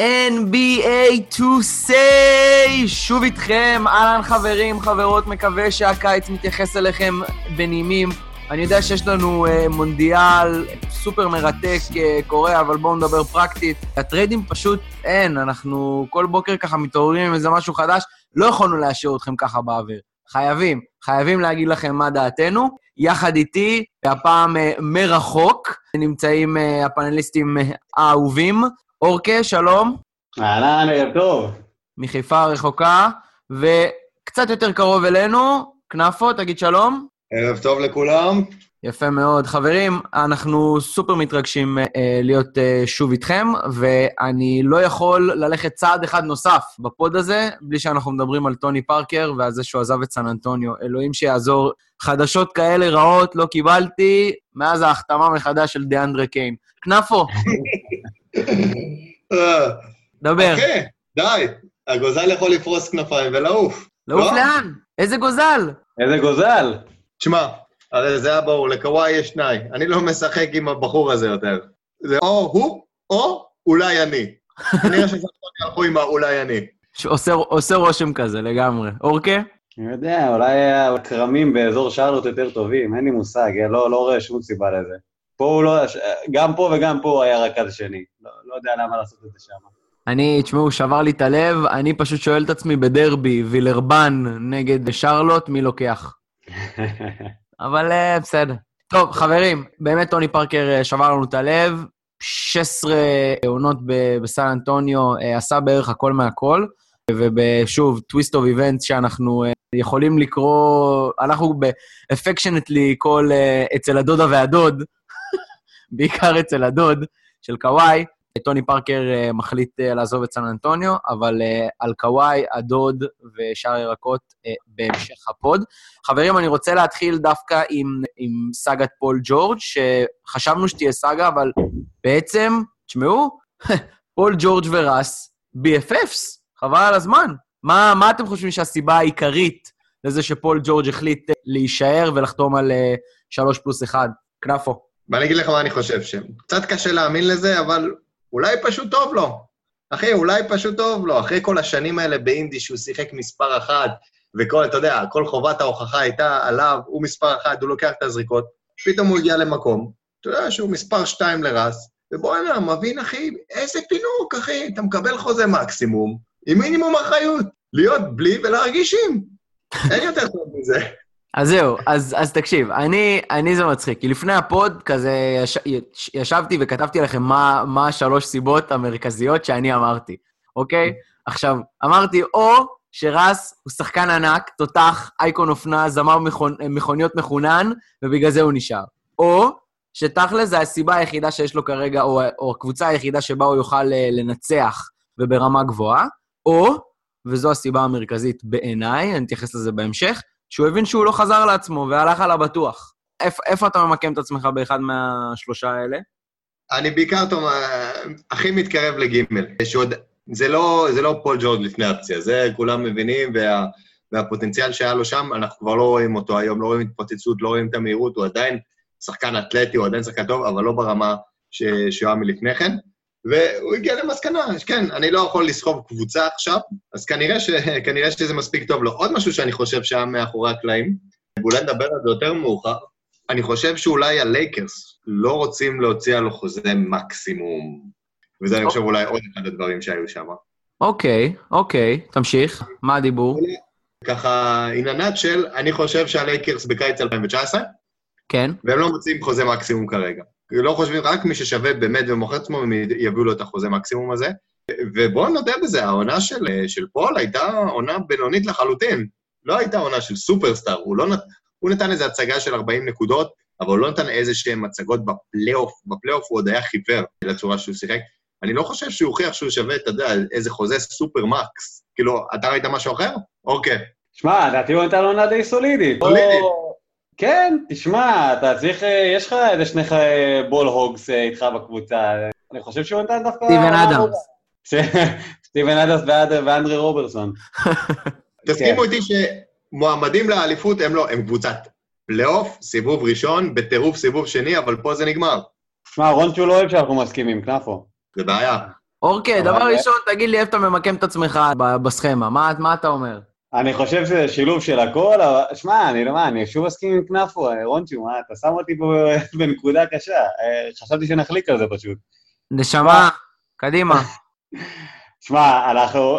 NBA to say! שוב איתכם, אהלן חברים, חברות, מקווה שהקיץ מתייחס אליכם בנימים. אני יודע שיש לנו uh, מונדיאל סופר מרתק uh, קורה, אבל בואו נדבר פרקטית. הטריידים פשוט אין, אנחנו כל בוקר ככה מתעוררים עם איזה משהו חדש, לא יכולנו להשאיר אתכם ככה באוויר. חייבים, חייבים להגיד לכם מה דעתנו. יחד איתי, הפעם uh, מרחוק, נמצאים הפאנליסטים האהובים. אורקה, שלום. אהלן, ערב טוב. מחיפה הרחוקה, וקצת יותר קרוב אלינו, כנפו, תגיד שלום. ערב טוב לכולם. יפה מאוד. חברים, אנחנו סופר מתרגשים אה, להיות אה, שוב איתכם, ואני לא יכול ללכת צעד אחד נוסף בפוד הזה, בלי שאנחנו מדברים על טוני פארקר ועל זה שהוא עזב את סן אנטוניו. אלוהים שיעזור. חדשות כאלה רעות לא קיבלתי מאז ההחתמה מחדש של דיאנדרה קיין. כנפו. דבר. אוקיי, די. הגוזל יכול לפרוס כנפיים ולעוף. לעוף לא? לאן? איזה גוזל? איזה גוזל. תשמע, הרי זה היה ברור, לקוואי יש תנאי. אני לא משחק עם הבחור הזה יותר. זה או הוא, או אולי אני. כנראה שזה הלכו עם האולי אני. שעושה עושה רושם כזה לגמרי. אורקה? אני יודע, אולי הכרמים באזור שרלוט יותר טובים, אין לי מושג, לא, לא רואה שום סיבה לזה. פה הוא לא... גם פה וגם פה הוא היה רכז שני. לא, לא יודע למה לעשות את זה שם. אני, תשמעו, שבר לי את הלב, אני פשוט שואל את עצמי בדרבי, וילרבן נגד שרלוט, מי לוקח? אבל uh, בסדר. טוב, חברים, באמת טוני פארקר uh, שבר לנו את הלב. 16 עונות בסן אנטוניו, uh, עשה בערך הכל מהכל. ושוב, twist of event שאנחנו יכולים לקרוא, אנחנו ב-affectionately כל אצל הדודה והדוד, בעיקר אצל הדוד של קוואי. טוני פארקר uh, מחליט uh, לעזוב את סן אנטוניו, אבל uh, על קוואי, הדוד ושאר ירקות uh, בהמשך ה pod. חברים, אני רוצה להתחיל דווקא עם, עם סאגת פול ג'ורג', שחשבנו שתהיה סאגה, אבל בעצם, תשמעו, פול ג'ורג' ורס, BFFs, חבל על הזמן. מה, מה אתם חושבים שהסיבה העיקרית לזה שפול ג'ורג' החליט להישאר ולחתום על uh, 3 פלוס 1? כנפו. ואני אגיד לך מה אני חושב שם. קצת קשה להאמין לזה, אבל אולי פשוט טוב לו. אחי, אולי פשוט טוב לו. אחרי כל השנים האלה באינדי שהוא שיחק מספר אחת, וכל, אתה יודע, כל חובת ההוכחה הייתה עליו, הוא מספר אחת, הוא לוקח את הזריקות, פתאום הוא הגיע למקום, אתה יודע שהוא מספר שתיים לרס, ובואנה, מבין, אחי, איזה פינוק, אחי, אתה מקבל חוזה מקסימום, עם מינימום אחריות, להיות בלי ולהרגיש עם. אין יותר טוב מזה. אז זהו, אז, אז תקשיב, אני, אני זה מצחיק, כי לפני ה pod כזה יש, ישבתי וכתבתי לכם מה, מה השלוש סיבות המרכזיות שאני אמרתי, אוקיי? עכשיו, אמרתי, או שרס הוא שחקן ענק, תותח, אייקון אופנה, זמר מכונ, מכוניות מחונן, ובגלל זה הוא נשאר. או שתכל'ס זה הסיבה היחידה שיש לו כרגע, או, או הקבוצה היחידה שבה הוא יוכל אה, לנצח וברמה גבוהה, או, וזו הסיבה המרכזית בעיניי, אני אתייחס לזה בהמשך, שהוא הבין שהוא לא חזר לעצמו והלך על הבטוח. איפ, איפה אתה ממקם את עצמך באחד מהשלושה האלה? אני בעיקר טוב, הכי מתקרב לגימל. שעוד, זה לא, זה לא פול ג'ורד לפני הפציעה, זה כולם מבינים, וה, והפוטנציאל שהיה לו שם, אנחנו כבר לא רואים אותו היום, לא רואים התפוצצות, לא רואים את המהירות, הוא עדיין שחקן אתלטי, הוא עדיין שחקן טוב, אבל לא ברמה ש, שהוא היה מלפני כן. והוא הגיע למסקנה, כן, אני לא יכול לסחוב קבוצה עכשיו, אז כנראה, ש, כנראה שזה מספיק טוב לו. עוד משהו שאני חושב שהיה מאחורי הקלעים, ואולי נדבר על זה יותר מאוחר, אני חושב שאולי הלייקרס לא רוצים להוציא עליו חוזה מקסימום. וזה, אני חושב, אולי עוד אחד הדברים שהיו שם. אוקיי, אוקיי, תמשיך. מה הדיבור? ככה, in a nutshell, אני חושב שהלייקרס בקיץ 2019, כן. והם לא מוציאים חוזה מקסימום כרגע. לא חושבים, רק מי ששווה באמת ומוכר עצמו, הם יביאו לו את החוזה מקסימום הזה. ובואו נודה בזה, העונה של, של פול הייתה עונה בינונית לחלוטין. לא הייתה עונה של סופרסטאר, הוא, לא נת... הוא נתן איזו הצגה של 40 נקודות, אבל הוא לא נתן איזה שהן הצגות בפלייאוף. בפלייאוף הוא עוד היה חיוור לצורה שהוא שיחק. אני לא חושב שהוא הוכיח שהוא שווה, אתה יודע, איזה חוזה super max. כאילו, אתה ראית משהו אחר? אוקיי. שמע, לדעתי הוא נתן עונה די סולידית. סולידית. כן, תשמע, אתה צריך, יש לך איזה שני ball hogs איתך בקבוצה. אני חושב שהוא נתן דווקא... סטיבן אדמס. סטיבן אדמס ואנדרי רוברסון. תסכימו איתי שמועמדים לאליפות הם לא, הם קבוצת פלייאוף, סיבוב ראשון, בטירוף סיבוב שני, אבל פה זה נגמר. שמע, רון שהוא לא אוהב שאנחנו מסכימים, כנפו. זה בעיה. אוקיי, אבל- דבר ראשון, תגיד לי איפה אתה ממקם את עצמך בסכמה, מה מה אתה אומר? אני חושב שזה שילוב של הכל, אבל שמע, אני לא מה, אני שוב מסכים עם כנפו, אה, רונצ'ו, מה, אתה שם אותי פה בנקודה קשה. אה, חשבתי שנחליק על זה פשוט. נשמה, קדימה. שמע, אנחנו,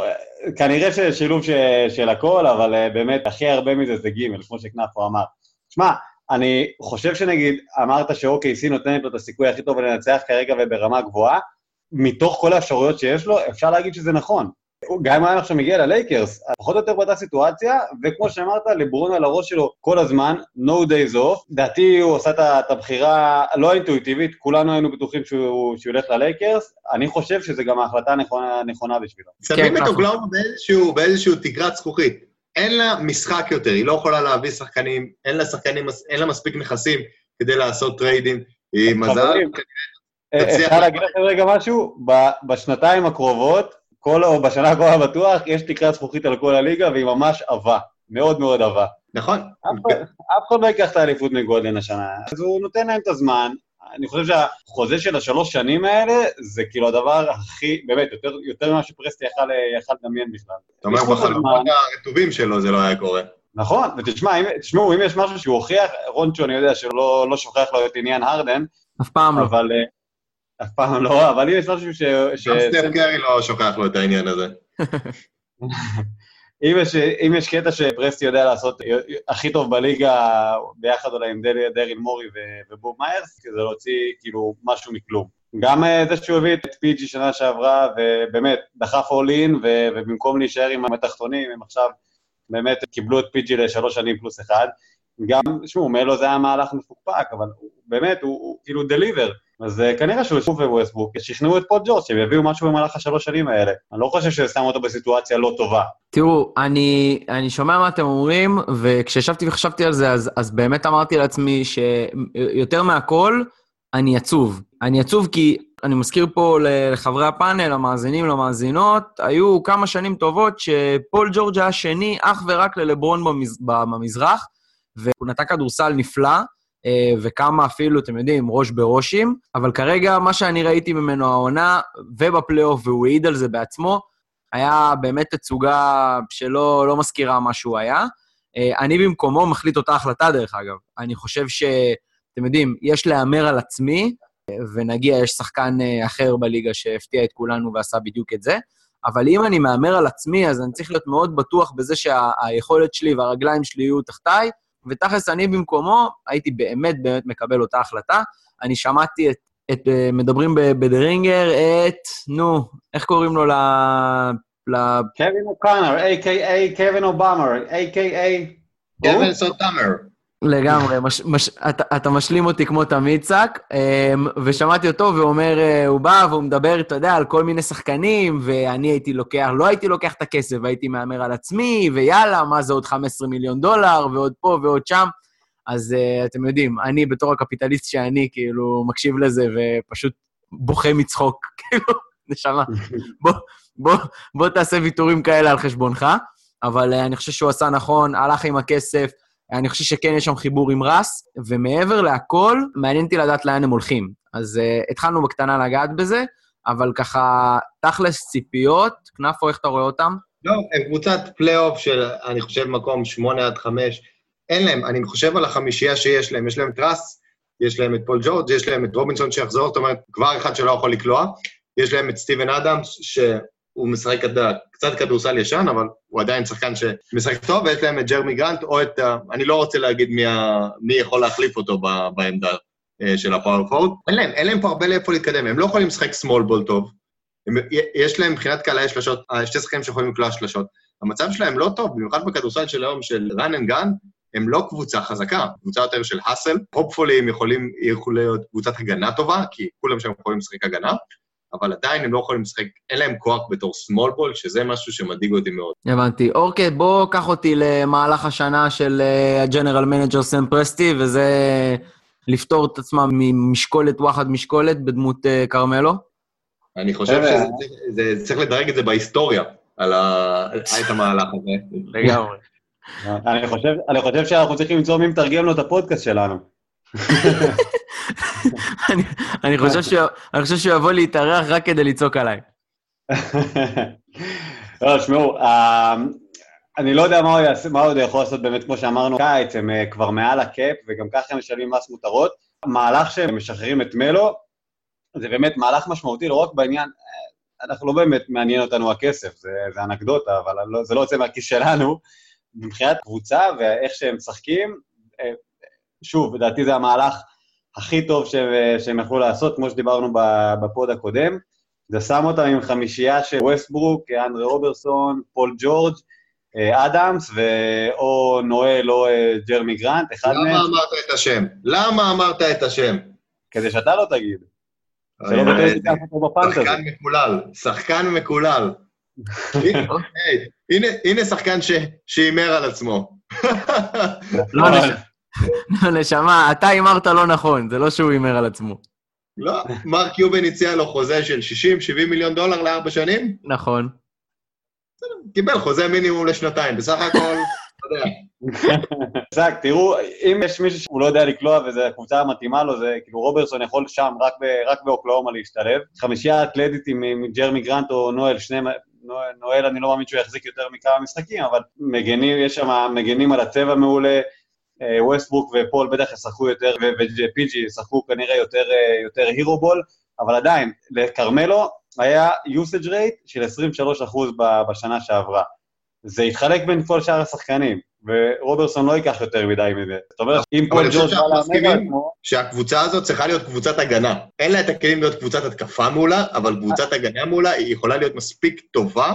כנראה שזה שילוב ש, של הכל, אבל באמת, הכי הרבה מזה זה ג', כמו שכנפו אמר. שמע, אני חושב שנגיד, אמרת שאו.קיי.סי נותנת לו את הסיכוי הכי טוב לנצח כרגע וברמה גבוהה, מתוך כל האפשרויות שיש לו, אפשר להגיד שזה נכון. הוא- גם אם היה עכשיו מגיע ללייקרס, פחות או יותר באותה סיטואציה, וכמו שאמרת, לברון על הראש שלו כל הזמן, no days off. לדעתי הוא עשה את הבחירה לא אינטואיטיבית, כולנו היינו בטוחים שהוא, שהוא ילך ללייקרס. אני חושב שזו גם ההחלטה הנכונה, בשבילו. שמים את נכון. אוקלאומה באיזשהו, באיזשהו תקרת זכוכית. אין לה משחק יותר, היא לא יכולה להביא שחקנים, אין לה שחקנים, אין לה מספיק נכסים כדי לעשות טריידים. היא מזל, אפשר לה- להגיד לכם רגע משהו? ב- בשנתיים הקרובות, כל, או בשנה הקרובה בטוח, יש תקרת זכוכית על כל הליגה, והיא ממש עבה. מאוד מאוד עבה. נכון? אף אחד- לא ייקח את האליפות מגולדן השנה. אז הוא נותן להם את הזמן. אני חושב שהחוזה של השלוש שנים האלה, זה כאילו הדבר הכי, באמת, יותר, יותר ממה שפרסטי יכל, לדמיין בכלל. אתה אומר, בחלומות. הרטובים שלו זה לא היה קורה. נכון, ותשמע, אם, תשמעו, אם יש משהו שהוא הוכיח, רונצ'ו, אני יודע שלא לא שוכח לו את עניין הרדן, אף פעם לא. אבל... אף פעם לא, אבל אם יש משהו ש... גם סטף קרי לא שוכח לו את העניין הזה. אם יש, אם יש קטע שפרסטי יודע לעשות הכי טוב בליגה, ביחד אולי עם דרי- דריל מורי ובוב מיירס, זה להוציא כאילו משהו מכלום. גם אה, זה שהוא הביא את פיג'י שנה שעברה, ובאמת, דחף אול אין, ובמקום להישאר עם המתחתונים, הם עכשיו באמת קיבלו את פיג'י לשלוש שנים פלוס אחד. גם, תשמעו, מלו זה היה מהלך מפוקפק, אבל הוא, באמת, הוא, הוא כאילו deliver. אז uh, כנראה שהוא שוב ווסטברוק, שכנעו את פול ג'ורג' שהם יביאו משהו במהלך השלוש שנים האלה. אני לא חושב שם אותו בסיטואציה לא טובה. תראו, אני, אני שומע מה אתם אומרים, וכשישבתי וחשבתי על זה, אז, אז באמת אמרתי לעצמי שיותר מהכל, אני עצוב. אני עצוב כי, אני מזכיר פה לחברי הפאנל, המאזינים, למאזינות, היו כמה שנים טובות שפול ג'ורג' היה שני אך ורק ללברון במז, במזרח, והוא נתן כדורסל נפלא, אה, וכמה אפילו, אתם יודעים, ראש בראשים, אבל כרגע מה שאני ראיתי ממנו העונה, ובפלייאוף, והוא העיד על זה בעצמו, היה באמת תצוגה שלא לא מזכירה מה שהוא היה. אה, אני במקומו מחליט אותה החלטה, דרך אגב. אני חושב ש... אתם יודעים, יש להמר על עצמי, אה, ונגיע, יש שחקן אה, אחר בליגה שהפתיע את כולנו ועשה בדיוק את זה, אבל אם אני מהמר על עצמי, אז אני צריך להיות מאוד בטוח בזה שהיכולת שלי והרגליים שלי יהיו תחתיי, ותכלס אני במקומו הייתי באמת באמת מקבל אותה החלטה. אני שמעתי את, את אה, מדברים ב- בדרינגר, את, נו, איך קוראים לו ל... ל... קווין אוקאנר, a.k.a. קווין אובאמר, a.k.a. קווין סוטאמר. לגמרי, מש, מש, אתה, אתה משלים אותי כמו תמיד, צק, אמ, ושמעתי אותו ואומר, אה, הוא בא והוא מדבר, אתה יודע, על כל מיני שחקנים, ואני הייתי לוקח, לא הייתי לוקח את הכסף, הייתי מהמר על עצמי, ויאללה, מה זה עוד 15 מיליון דולר, ועוד פה ועוד שם. אז uh, אתם יודעים, אני בתור הקפיטליסט שאני, כאילו, מקשיב לזה ופשוט בוכה מצחוק, כאילו, נשמה, בוא, בוא, בוא תעשה ויתורים כאלה על חשבונך, אבל uh, אני חושב שהוא עשה נכון, הלך עם הכסף, אני חושב שכן יש שם חיבור עם רס, ומעבר להכל, מעניין אותי לדעת לאן הם הולכים. אז uh, התחלנו בקטנה לגעת בזה, אבל ככה, תכלס ציפיות, כנפו, איך אתה רואה אותם? לא, הם קבוצת פלייאוף של, אני חושב, מקום 8 עד 5. אין להם, אני חושב על החמישייה שיש להם. יש להם את רס, יש להם את פול ג'ורג', יש להם את רובינסון שיחזור, זאת אומרת, כבר אחד שלא יכול לקלוע. יש להם את סטיבן אדמס, שהוא משחק קצת כדורסל ישן, אבל הוא עדיין שחקן שמשחק טוב, ויש להם את ג'רמי גרנט, או את ה... אני לא רוצה להגיד מי, ה, מי יכול להחליף אותו ב, בעמדה אה, של ה power forward. אין להם, אין להם פה הרבה לאיפה להתקדם, הם לא יכולים לשחק small ball טוב. הם, יש להם מבחינת קלעי שלשות, שתי שחקנים שיכולים לקלוע שלשות. המצב שלהם לא טוב, במיוחד בכדורסל של היום של run and gun, הם לא קבוצה חזקה, קבוצה יותר של hustle. Hopefully הם יכולים, יכולים להיות קבוצת הגנה טובה, כי כולם שם יכולים לשחק הגנה, אבל עדיין הם לא יכולים לשחק, אין להם כוח בתור small ball, שזה משהו שמדאיג אותי מאוד. הבנתי. אוקיי, בוא קח אותי למהלך השנה של ה general manager סם פרסטי, וזה לפטור את עצמם ממשקולת וואחד משקולת בדמות uh, כרמלו. אני חושב שזה צריך לדרג את זה בהיסטוריה, על את המהלך הזה. לגמרי. אני חושב, אני חושב שאנחנו צריכים למצוא מי מתרגם לו את הפודקאסט שלנו. אני, חושב שהוא יבוא להתארח רק כדי לצעוק עליי. לא, שמעו, אה, אני לא יודע מה הוא, יעשה, מה הוא עוד יכול לעשות באמת, כמו שאמרנו, קיץ, הם אה, כבר מעל הקאפ, וגם ככה הם משלמים מס מותרות. המהלך שהם משחררים את מלו, זה באמת מהלך משמעותי, לא רק בעניין, אה, אנחנו לא באמת מעניין אותנו הכסף, זה, זה אנקדוטה, אבל לא, זה לא יוצא מהכיס שלנו. מבחינת קבוצה ואיך שהם משחקים, שוב, לדעתי זה המהלך הכי טוב שהם, שהם יכלו לעשות, כמו שדיברנו ב pod הקודם. זה שם אותם עם חמישייה של ווסטברוק, אנדרי רוברסון, פול ג'ורג', אה, אדמס, או נואל או אה, ג'רמי גרנט, אחד מהם... למה אמרת את השם? למה אמרת את השם? כדי שאתה לא תגיד. שלא בטוח שתיקח אותו בפנטזי. שחקן מקולל, שחקן מקולל. הנה שחקן שהימר על עצמו. לא, נשמה, אתה הימרת לא נכון, זה לא שהוא הימר על עצמו. לא, מרק קיובן הציע לו חוזה של 60-70 מיליון דולר לארבע שנים? נכון. קיבל חוזה מינימום לשנתיים, בסך הכל, אתה יודע. זק, תראו, אם יש מישהו שהוא לא יודע לקלוע וזו הקבוצה המתאימה לו, זה כאילו רוברסון יכול שם, רק, ב, רק באוקלאומה להשתלב. חמישייה אתלטית עם, עם ג'רמי גרנט או נואל, שני... נואל, אני לא מאמין שהוא יחזיק יותר מכמה משחקים, אבל מגנים, יש שם מגנים על הצבע מעולה, ווסטברוק ופול בטח ישחקו יותר, ופיג'י ישחקו כנראה יותר, אה, יותר hero ball, אבל עדיין, לכרמלו היה usage rate של 23% בשנה שעברה. זה התחלק בין כל שאר השחקנים, ורוברסון לא ייקח יותר מדי מזה. זאת אומרת, אם כל ג'ורג' בא להמר עצמו... שהקבוצה הזאת צריכה להיות קבוצת הגנה. אין לה את הכלים להיות קבוצת התקפה מעולה, אבל קבוצת הגנה מעולה היא יכולה להיות מספיק טובה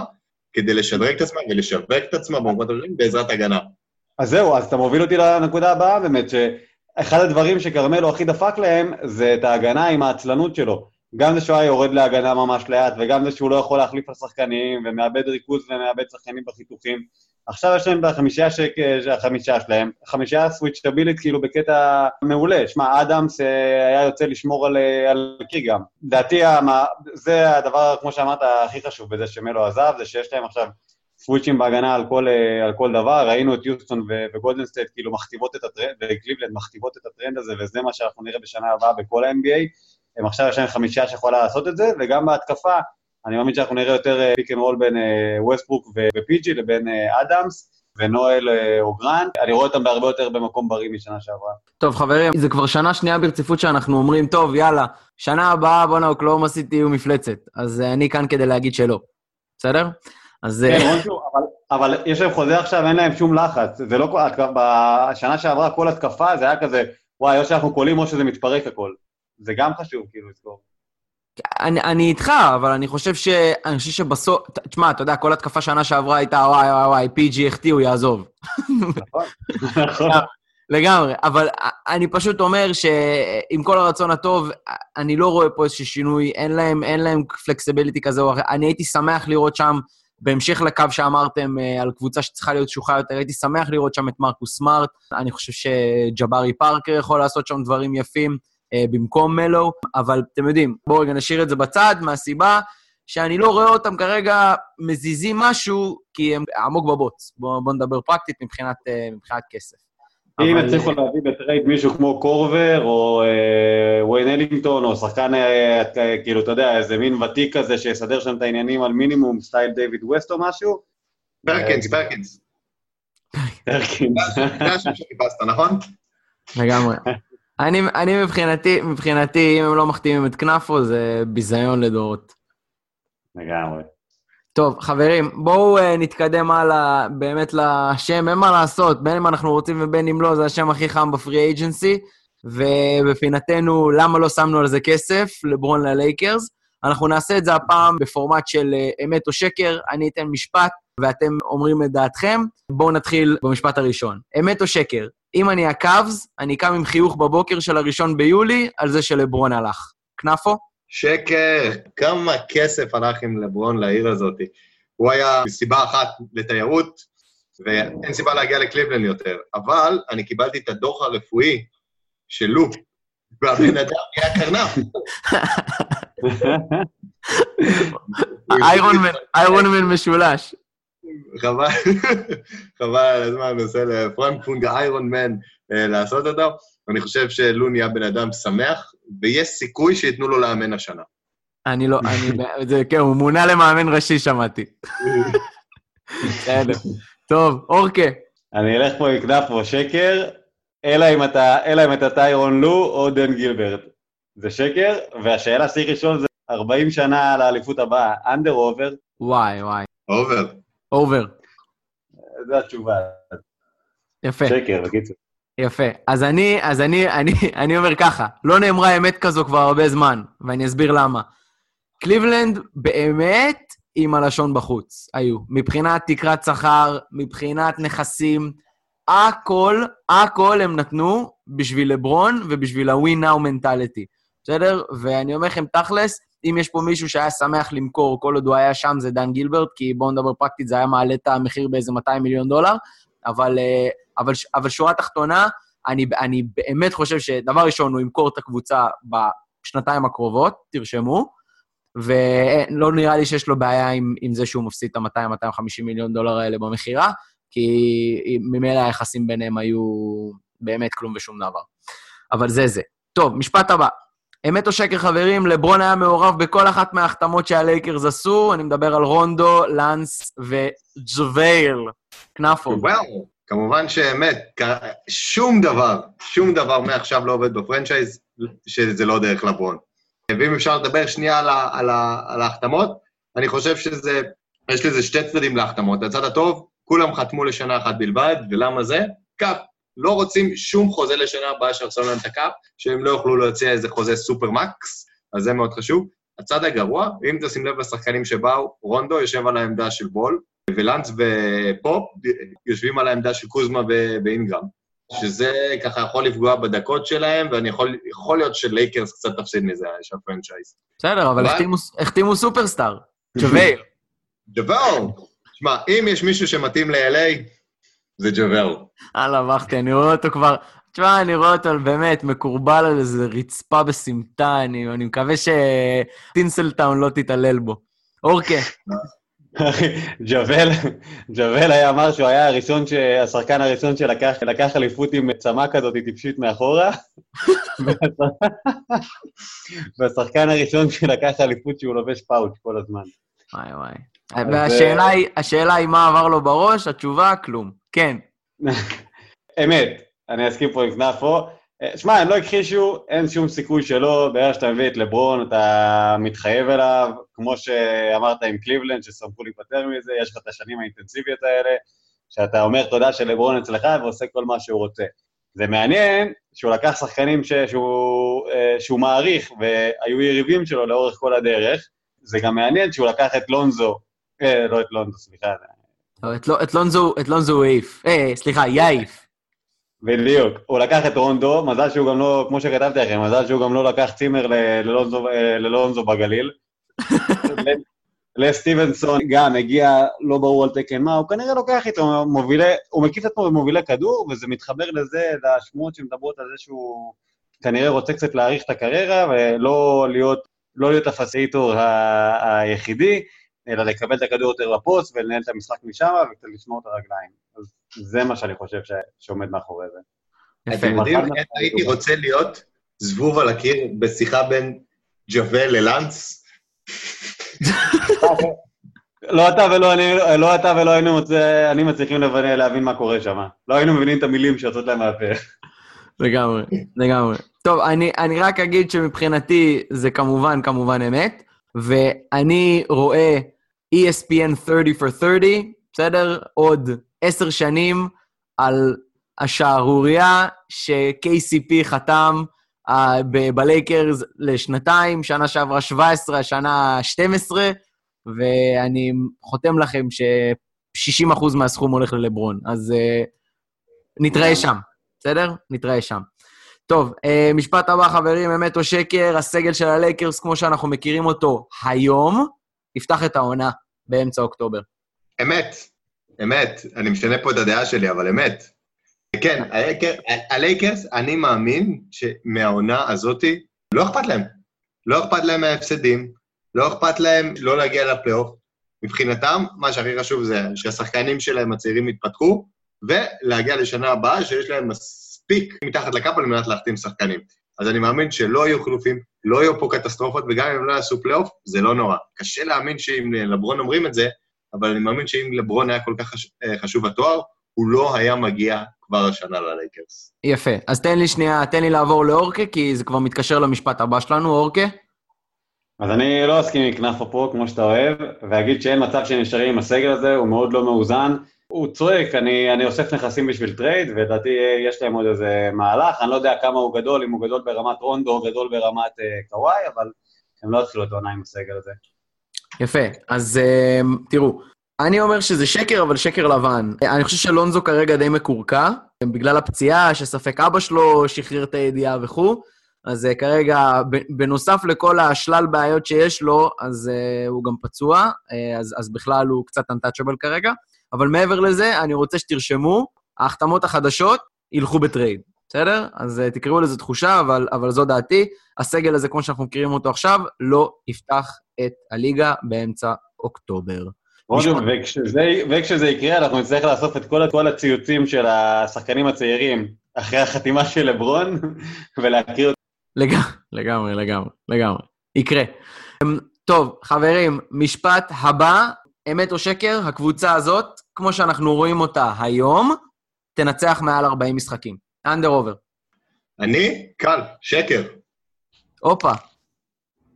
כדי לשדרג את עצמה ולשווק את עצמה במקומות בעזרת הגנה. אז זהו, אז אתה מוביל אותי לנקודה הבאה באמת, שאחד הדברים שכרמלו הכי דפק להם זה את ההגנה עם העצלנות שלו. גם זה שהוא היה יורד להגנה ממש לאט, וגם זה שהוא לא יכול להחליף על שחקנים, ומאבד ריכוז ומאבד שחקנים בחיתוכים. עכשיו יש להם את החמישייה, ש... החמישייה שלהם, חמישייה סוויצ'בילית כאילו בקטע מעולה. שמע, אדמס אה, היה יוצא לשמור על, אה, על קי גם. לדעתי, זה הדבר, כמו שאמרת, הכי חשוב בזה שמלו עזב, זה שיש להם עכשיו סוויצ'ים בהגנה על כל, אה, על כל דבר, ראינו את יוסטון וגולדן סטייט כאילו מכתיבות את הטרנד, וקליבלנד מכתיבות את הטרנד הזה, וזה מה שאנחנו נראה בשנה הבאה בכל ה-NBA. הם עכשיו יש להם חמישייה שיכולה לעשות את זה, וגם בהתקפה, אני מאמין שאנחנו נראה יותר pick and roll בין ווסטברוק ופיג'י לבין אדמס. ונואל או גרנט, אני רואה אותם בהרבה יותר במקום בריא משנה שעברה. טוב, חברים, זה כבר שנה שנייה ברציפות שאנחנו אומרים, טוב, יאללה, שנה הבאה בואנה אוקלאומה סיטי יהיו מפלצת. אז אני כאן כדי להגיד שלא, בסדר? אז... כן, אבל, אבל יש להם חוזה עכשיו, אין להם שום לחץ. זה לא... בשנה שעברה כל התקפה זה היה כזה, וואי, או שאנחנו קולים או שזה מתפרק הכל. זה גם חשוב, כאילו, לזכור. אני, אני איתך, אבל אני חושב ש... אני חושב שבסוף... תשמע, אתה יודע, כל התקפה שנה שעברה הייתה, וואי, וואי, וואי, פי.ג'י החטיא, הוא יעזוב. נכון, נכון. לגמרי, אבל אני פשוט אומר שעם כל הרצון הטוב, אני לא רואה פה איזשהו שינוי, אין להם, אין להם פלקסיביליטי כזה או אחר. אני הייתי שמח לראות שם, בהמשך לקו שאמרתם אה, על קבוצה שצריכה להיות שוחה יותר, הייתי שמח לראות שם את מרקוס סמארט. אני חושב שג'בארי פארקר יכול לעשות שם דברים יפים. אה, במקום מלו, אבל אתם יודעים, בואו רגע נשאיר את זה בצד, מהסיבה שאני לא רואה אותם כרגע מזיזים משהו, כי הם עמוק בבוץ. בואו בוא נדבר פרקטית מבחינת, אה, מבחינת כסף. אם הצליחו אבל... להביא ב trade מישהו כמו קורבר, או אה, וויין אלינגטון, או שחקן, אה, אה, כאילו, אתה יודע, איזה מין ותיק כזה שיסדר שם את העניינים על מינימום, style דיוויד ווסט או משהו. פרקינס, פרקינס. פרקינס. זה השם שחיפשת, נכון? לגמרי. אני, אני מבחינתי, מבחינתי, אם הם לא מחתימים את כנפו, זה ביזיון לדורות. לגמרי. טוב, חברים, בואו uh, נתקדם הלאה באמת לשם, אין מה לעשות, בין אם אנחנו רוצים ובין אם לא, זה השם הכי חם בפרי אייג'נסי, ובפינתנו, למה לא שמנו על זה כסף, לברון ללייקרס. אנחנו נעשה את זה הפעם בפורמט של uh, אמת או שקר, אני אתן משפט ואתם אומרים את דעתכם. בואו נתחיל במשפט הראשון. אמת או שקר? אם אני הקאבס, אני קם עם חיוך בבוקר של הראשון ביולי על זה שלברון הלך. כנפו? שקר. כמה כסף הלך עם לברון לעיר הזאת. הוא היה סיבה אחת לתיירות, ואין סיבה להגיע לקליבלנד יותר. אבל אני קיבלתי את הדוח הרפואי של לו, והבן אדם היה קרנף. איירון מן משולש. חבל, חבל על הזמן, נעשה לפרנקפונג איירון מן אה, לעשות אותו. אני חושב שלו נהיה בן אדם שמח, ויש סיכוי שייתנו לו לאמן השנה. אני לא, אני, זה, כן, הוא מונה למאמן ראשי, שמעתי. בסדר. טוב, אורקה. אני אלך פה עם כנף או שקר, אלא אם אתה, אלא אם אתה טיירון לו או דן גילברט. זה שקר, והשאלה שצריך לשאול זה 40 שנה לאליפות הבאה, under או over? וואי, וואי. over. over. זו התשובה. יפה. שקר, בקיצור. יפה. אז אני, אז אני, אני, אני אומר ככה, לא נאמרה אמת כזו כבר הרבה זמן, ואני אסביר למה. קליבלנד באמת עם הלשון בחוץ, היו. מבחינת תקרת שכר, מבחינת נכסים, הכל, הכל הם נתנו בשביל לברון ובשביל ה-win now mentality, בסדר? ואני אומר לכם, תכלס, אם יש פה מישהו שהיה שמח למכור כל עוד הוא היה שם, זה דן גילברט, כי בואו נדבר פרקטית, זה היה מעלה את המחיר באיזה 200 מיליון דולר, אבל, אה, אבל, אבל שורה תחתונה, אני, אני באמת חושב שדבר ראשון, הוא ימכור את הקבוצה בשנתיים הקרובות, תרשמו, ולא נראה לי שיש לו בעיה עם, עם זה שהוא מפסיד את ה-200-250 מיליון דולר האלה במכירה, כי ממילא היחסים ביניהם היו באמת כלום ושום דבר. אבל זה זה. טוב, משפט הבא. אמת או שקר, חברים, לברון היה מעורב בכל אחת מההחתמות שהלייקרס עשו, אני מדבר על רונדו, לאנס וג'ווייל. כנפו. וואו, כמובן שאמת, שום דבר, שום דבר מעכשיו לא עובד בפרנצ'ייז, שזה לא דרך לברון. ואם אפשר לדבר שנייה על, על, על ההחתמות, אני חושב שזה, יש לזה שתי צדדים להחתמות. הצד הטוב, כולם חתמו לשנה אחת בלבד, ולמה זה? cap. לא רוצים שום חוזה לשנה הבאה שיחסום להם את ה cap, שהם לא יוכלו להציע איזה חוזה super max, אז זה מאוד חשוב. הצד הגרוע, אם תשים לב לשחקנים שבאו, רונדו יושב על העמדה של בול, ולאנס ופופ יושבים על העמדה של קוזמה ואינגרם. שזה ככה יכול לפגוע בדקות שלהם, ואני יכול, יכול להיות שלייקרס קצת תפסיד מזה, as a franchise. בסדר, אבל החתימו סופרסטאר, ג'ווייל. ג'ווייל. שמע, אם יש מישהו שמתאים ל-LA, זה ג'ווייל. הלאה, מחתי, אני רואה אותו כבר... תשמע, אני רואה אותו באמת מקורבל על איזה רצפה בסמטה, אני, אני מקווה שטינסלטאון לא תתעלל בו. אורקה. ג'וול, ג'וול היה אמר שהוא היה הראשון, השחקן הראשון שלקח אליפות עם צמא כזאת טיפשית מאחורה, והשחקן הראשון שלקח אליפות שהוא לובש פאוץ' כל הזמן. וואי וואי. והשאלה היא מה עבר לו בראש, התשובה, כלום. כן. אמת, אני אסכים פה עם כנפו. אה, שמע, הם לא הכחישו, אין שום סיכוי שלא, ברגע שאתה מביא את לברון, אתה מתחייב אליו, כמו שאמרת עם קליבלנד, ששמחו להיפטר מזה, יש לך את השנים האינטנסיביות האלה, שאתה אומר תודה שלברון אצלך ועושה כל מה שהוא רוצה. זה מעניין שהוא לקח שחקנים ש... שהוא, אה, שהוא מעריך, והיו יריבים שלו לאורך כל הדרך. זה גם מעניין שהוא לקח את לונזו, אה, לא את לונזו, סליחה. לא, את, את לונזו, את לונזו הוא העיף. אה, סליחה, יעיף. בדיוק. הוא לקח את רונדו, מזל שהוא גם לא, כמו שכתבתי לכם, מזל שהוא גם לא לקח צימר ללונזו בגליל. לסטיבנסון גם הגיע לא ברור על תקן מה, הוא כנראה לוקח איתו מובילי, הוא מקיף את עצמו במובילי כדור, וזה מתחבר לזה, לשמועות שמדברות על זה שהוא כנראה רוצה קצת להאריך את הקריירה, ולא להיות, לא להיות הפסיליטור היחידי, אלא לקבל את הכדור יותר לפוסט ולנהל את המשחק משם וקצת לשמור את הרגליים. זה מה שאני חושב ש... שעומד מאחורי זה. אתם יודעים איך הייתי רוצה להיות זבוב על הקיר בשיחה בין ג'וול ללאנס? לא אתה ולא אני, לא אתה ולא היינו מוצא, אני מצליחים להבין מה קורה שם. לא היינו מבינים את המילים שיוצאות להם מהפה. לגמרי, לגמרי. טוב, אני, אני רק אגיד שמבחינתי זה כמובן, כמובן אמת, ואני רואה ESPN 30 for 30, בסדר? עוד עשר שנים על השערורייה ש-KCP חתם uh, בלייקרס לשנתיים, שנה שעברה 17, השנה 12, ואני חותם לכם ש-60% מהסכום הולך ללברון. אז uh, נתראה שם, בסדר? נתראה שם. טוב, uh, משפט הבא, חברים, אמת או שקר, הסגל של הלייקרס, כמו שאנחנו מכירים אותו היום, יפתח את העונה באמצע אוקטובר. אמת. אמת, אני משנה פה את הדעה שלי, אבל אמת. כן, הלייקרס, אני מאמין שמהעונה הזאתי, לא אכפת להם. לא אכפת להם מההפסדים, לא אכפת להם לא להגיע לפלייאוף. מבחינתם, מה שהכי חשוב זה שהשחקנים שלהם הצעירים יתפתחו, ולהגיע לשנה הבאה שיש להם מספיק מתחת ל cap על מנת להחתים שחקנים. אז אני מאמין שלא יהיו חילופים, לא יהיו פה קטסטרופות, וגם אם לא יעשו פלייאוף, זה לא נורא. קשה להאמין שאם לברון אומרים את זה, אבל אני מאמין שאם לברון היה כל כך חש... אה, חשוב התואר, הוא לא היה מגיע כבר השנה ללייקרס. יפה. אז תן לי שנייה, תן לי לעבור לאורקה, כי זה כבר מתקשר למשפט הבא שלנו, אורקה. אז אני לא אסכים עם כנפו פה, כמו שאתה אוהב, ואגיד שאין מצב שנשארים עם הסגל הזה, הוא מאוד לא מאוזן. הוא צועק, אני, אני אוסף נכסים בשביל trade, ולדעתי יש להם עוד איזה מהלך, אני לא יודע כמה הוא גדול, אם הוא גדול ברמת רונדו או גדול ברמת אה, קוואי, אבל הם לא יתחילו את העונה עם הסגל הזה. יפה. אז אה, תראו, אני אומר שזה שקר, אבל שקר לבן. אני חושב שלונזו כרגע די מקורקע, בגלל הפציעה, שספק אבא שלו שחרר את הידיעה וכו', אז uh, כרגע, בנוסף לכל השלל בעיות שיש לו, אז הוא גם פצוע, אז, אז בכלל הוא קצת untouchable כרגע. אבל מעבר לזה, אני רוצה שתרשמו, ההחתמות החדשות ילכו בטרייד, בסדר? אז uh, תקראו לזה תחושה, אבל, אבל זו דעתי. הסגל הזה, כמו שאנחנו מכירים אותו עכשיו, לא יפתח את הליגה באמצע אוקטובר. וכשזה, וכשזה יקרה, אנחנו נצטרך לאסוף את כל, כל הציוצים של השחקנים הצעירים אחרי החתימה של לברון, ולהכיר אותם. לגמרי, לגמרי, לגמרי. יקרה. אמ, טוב, חברים, משפט הבא, אמת או שקר, הקבוצה הזאת, כמו שאנחנו רואים אותה היום, תנצח מעל 40 משחקים. אנדר עובר. אני? קל, שקר. הופה.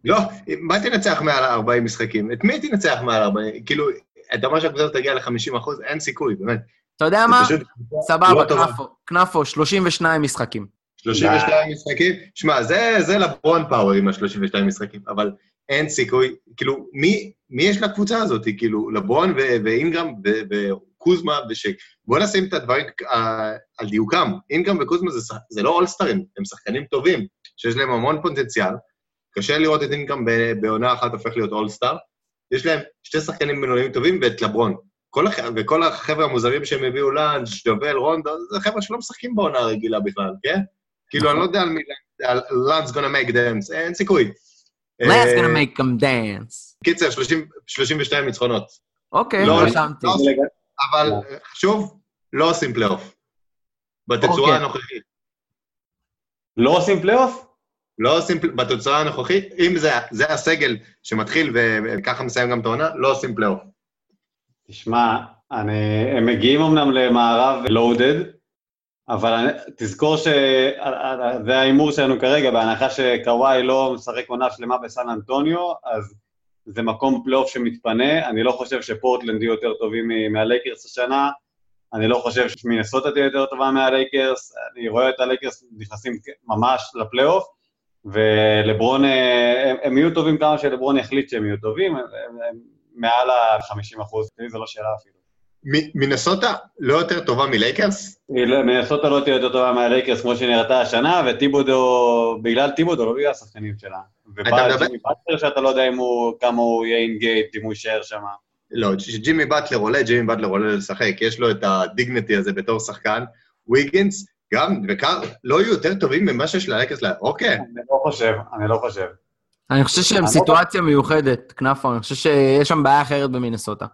לא, מה תנצח מעל 40 משחקים? את מי תנצח מעל 40? כאילו, אתה אומר שהקבוצה תגיע ל-50 אחוז? אין סיכוי, באמת. אתה יודע מה? סבבה, לא כנפו, כנפו, 32 משחקים. 32 משחקים? שמע, זה, זה לברון פאוור עם ה-32 משחקים, אבל אין סיכוי, כאילו, מי, מי יש לקבוצה הזאת? כאילו, לברון ואינגרם וקוזמה ושק. בואו נשים את הדברים על דיוקם. אינגרם וקוזמה זה, זה לא אולסטרים, הם שחקנים טובים, שיש להם המון פוטנציאל. קשה לראות את אינגרם בעונה אחת הופך להיות אולסטאר. יש להם שתי שחקנים בינוניים טובים ואת לברון. כל הח... וכל החבר'ה המוזרים שהם הביאו לאנג', דובל, רונדו, זה חבר'ה שלא משחקים בעונה הרגילה בכלל, כן? כאילו, אני לא יודע על מי, על לאנג's gonna make dance, אין סיכוי. Gonna make them dance. קיצר, 32 ניצחונות. אוקיי, לא רשמתי. אבל שוב, לא עושים פלייאוף. בתצורה אוקיי. הנוכחית. לא עושים פלייאוף? לא עושים, בתוצאה הנוכחית, אם זה, זה הסגל שמתחיל וככה מסיים גם את העונה, לא עושים פלייאוף. תשמע, אני, הם מגיעים אמנם למערב loaded, אבל אני, תזכור שזה ההימור שלנו כרגע, בהנחה שקוואי לא משחק עונה שלמה בסן אנטוניו, אז זה מקום פלייאוף שמתפנה. אני לא חושב שפורטלנד יהיו יותר טובים מהלייקרס השנה, אני לא חושב שמינסוטה תהיה יותר טובה מהלייקרס, אני רואה את הלייקרס נכנסים ממש לפלייאוף, ולברון, הם, הם יהיו טובים כמה שלברון יחליט שהם יהיו טובים, הם, הם מעל ה-50 אחוז, זו לא שאלה אפילו. מינסוטה לא יותר טובה מלייקרס? לא, מינסוטה לא תהיה יותר טובה מהלייקרס כמו שנראתה השנה, וטיבודו, בגלל טיבודו, לא בגלל השחקנים שלה. ובא ג'ימי באטלר שאתה לא יודע הוא, כמה הוא יהיה engaged, אם הוא יישאר שם. לא, כשג'ימי באטלר עולה, ג'ימי באטלר עולה לשחק, יש לו את הדיגנטי הזה בתור שחקן. ויגינס, גם, וקר, לא יהיו יותר טובים ממה שיש ללייקרס, אוקיי. אני לא חושב, אני לא חושב. אני חושב שהם לא סיטואציה מיוחדת, כנפו, אני חושב שיש שם בעיה אחרת במינסוטה.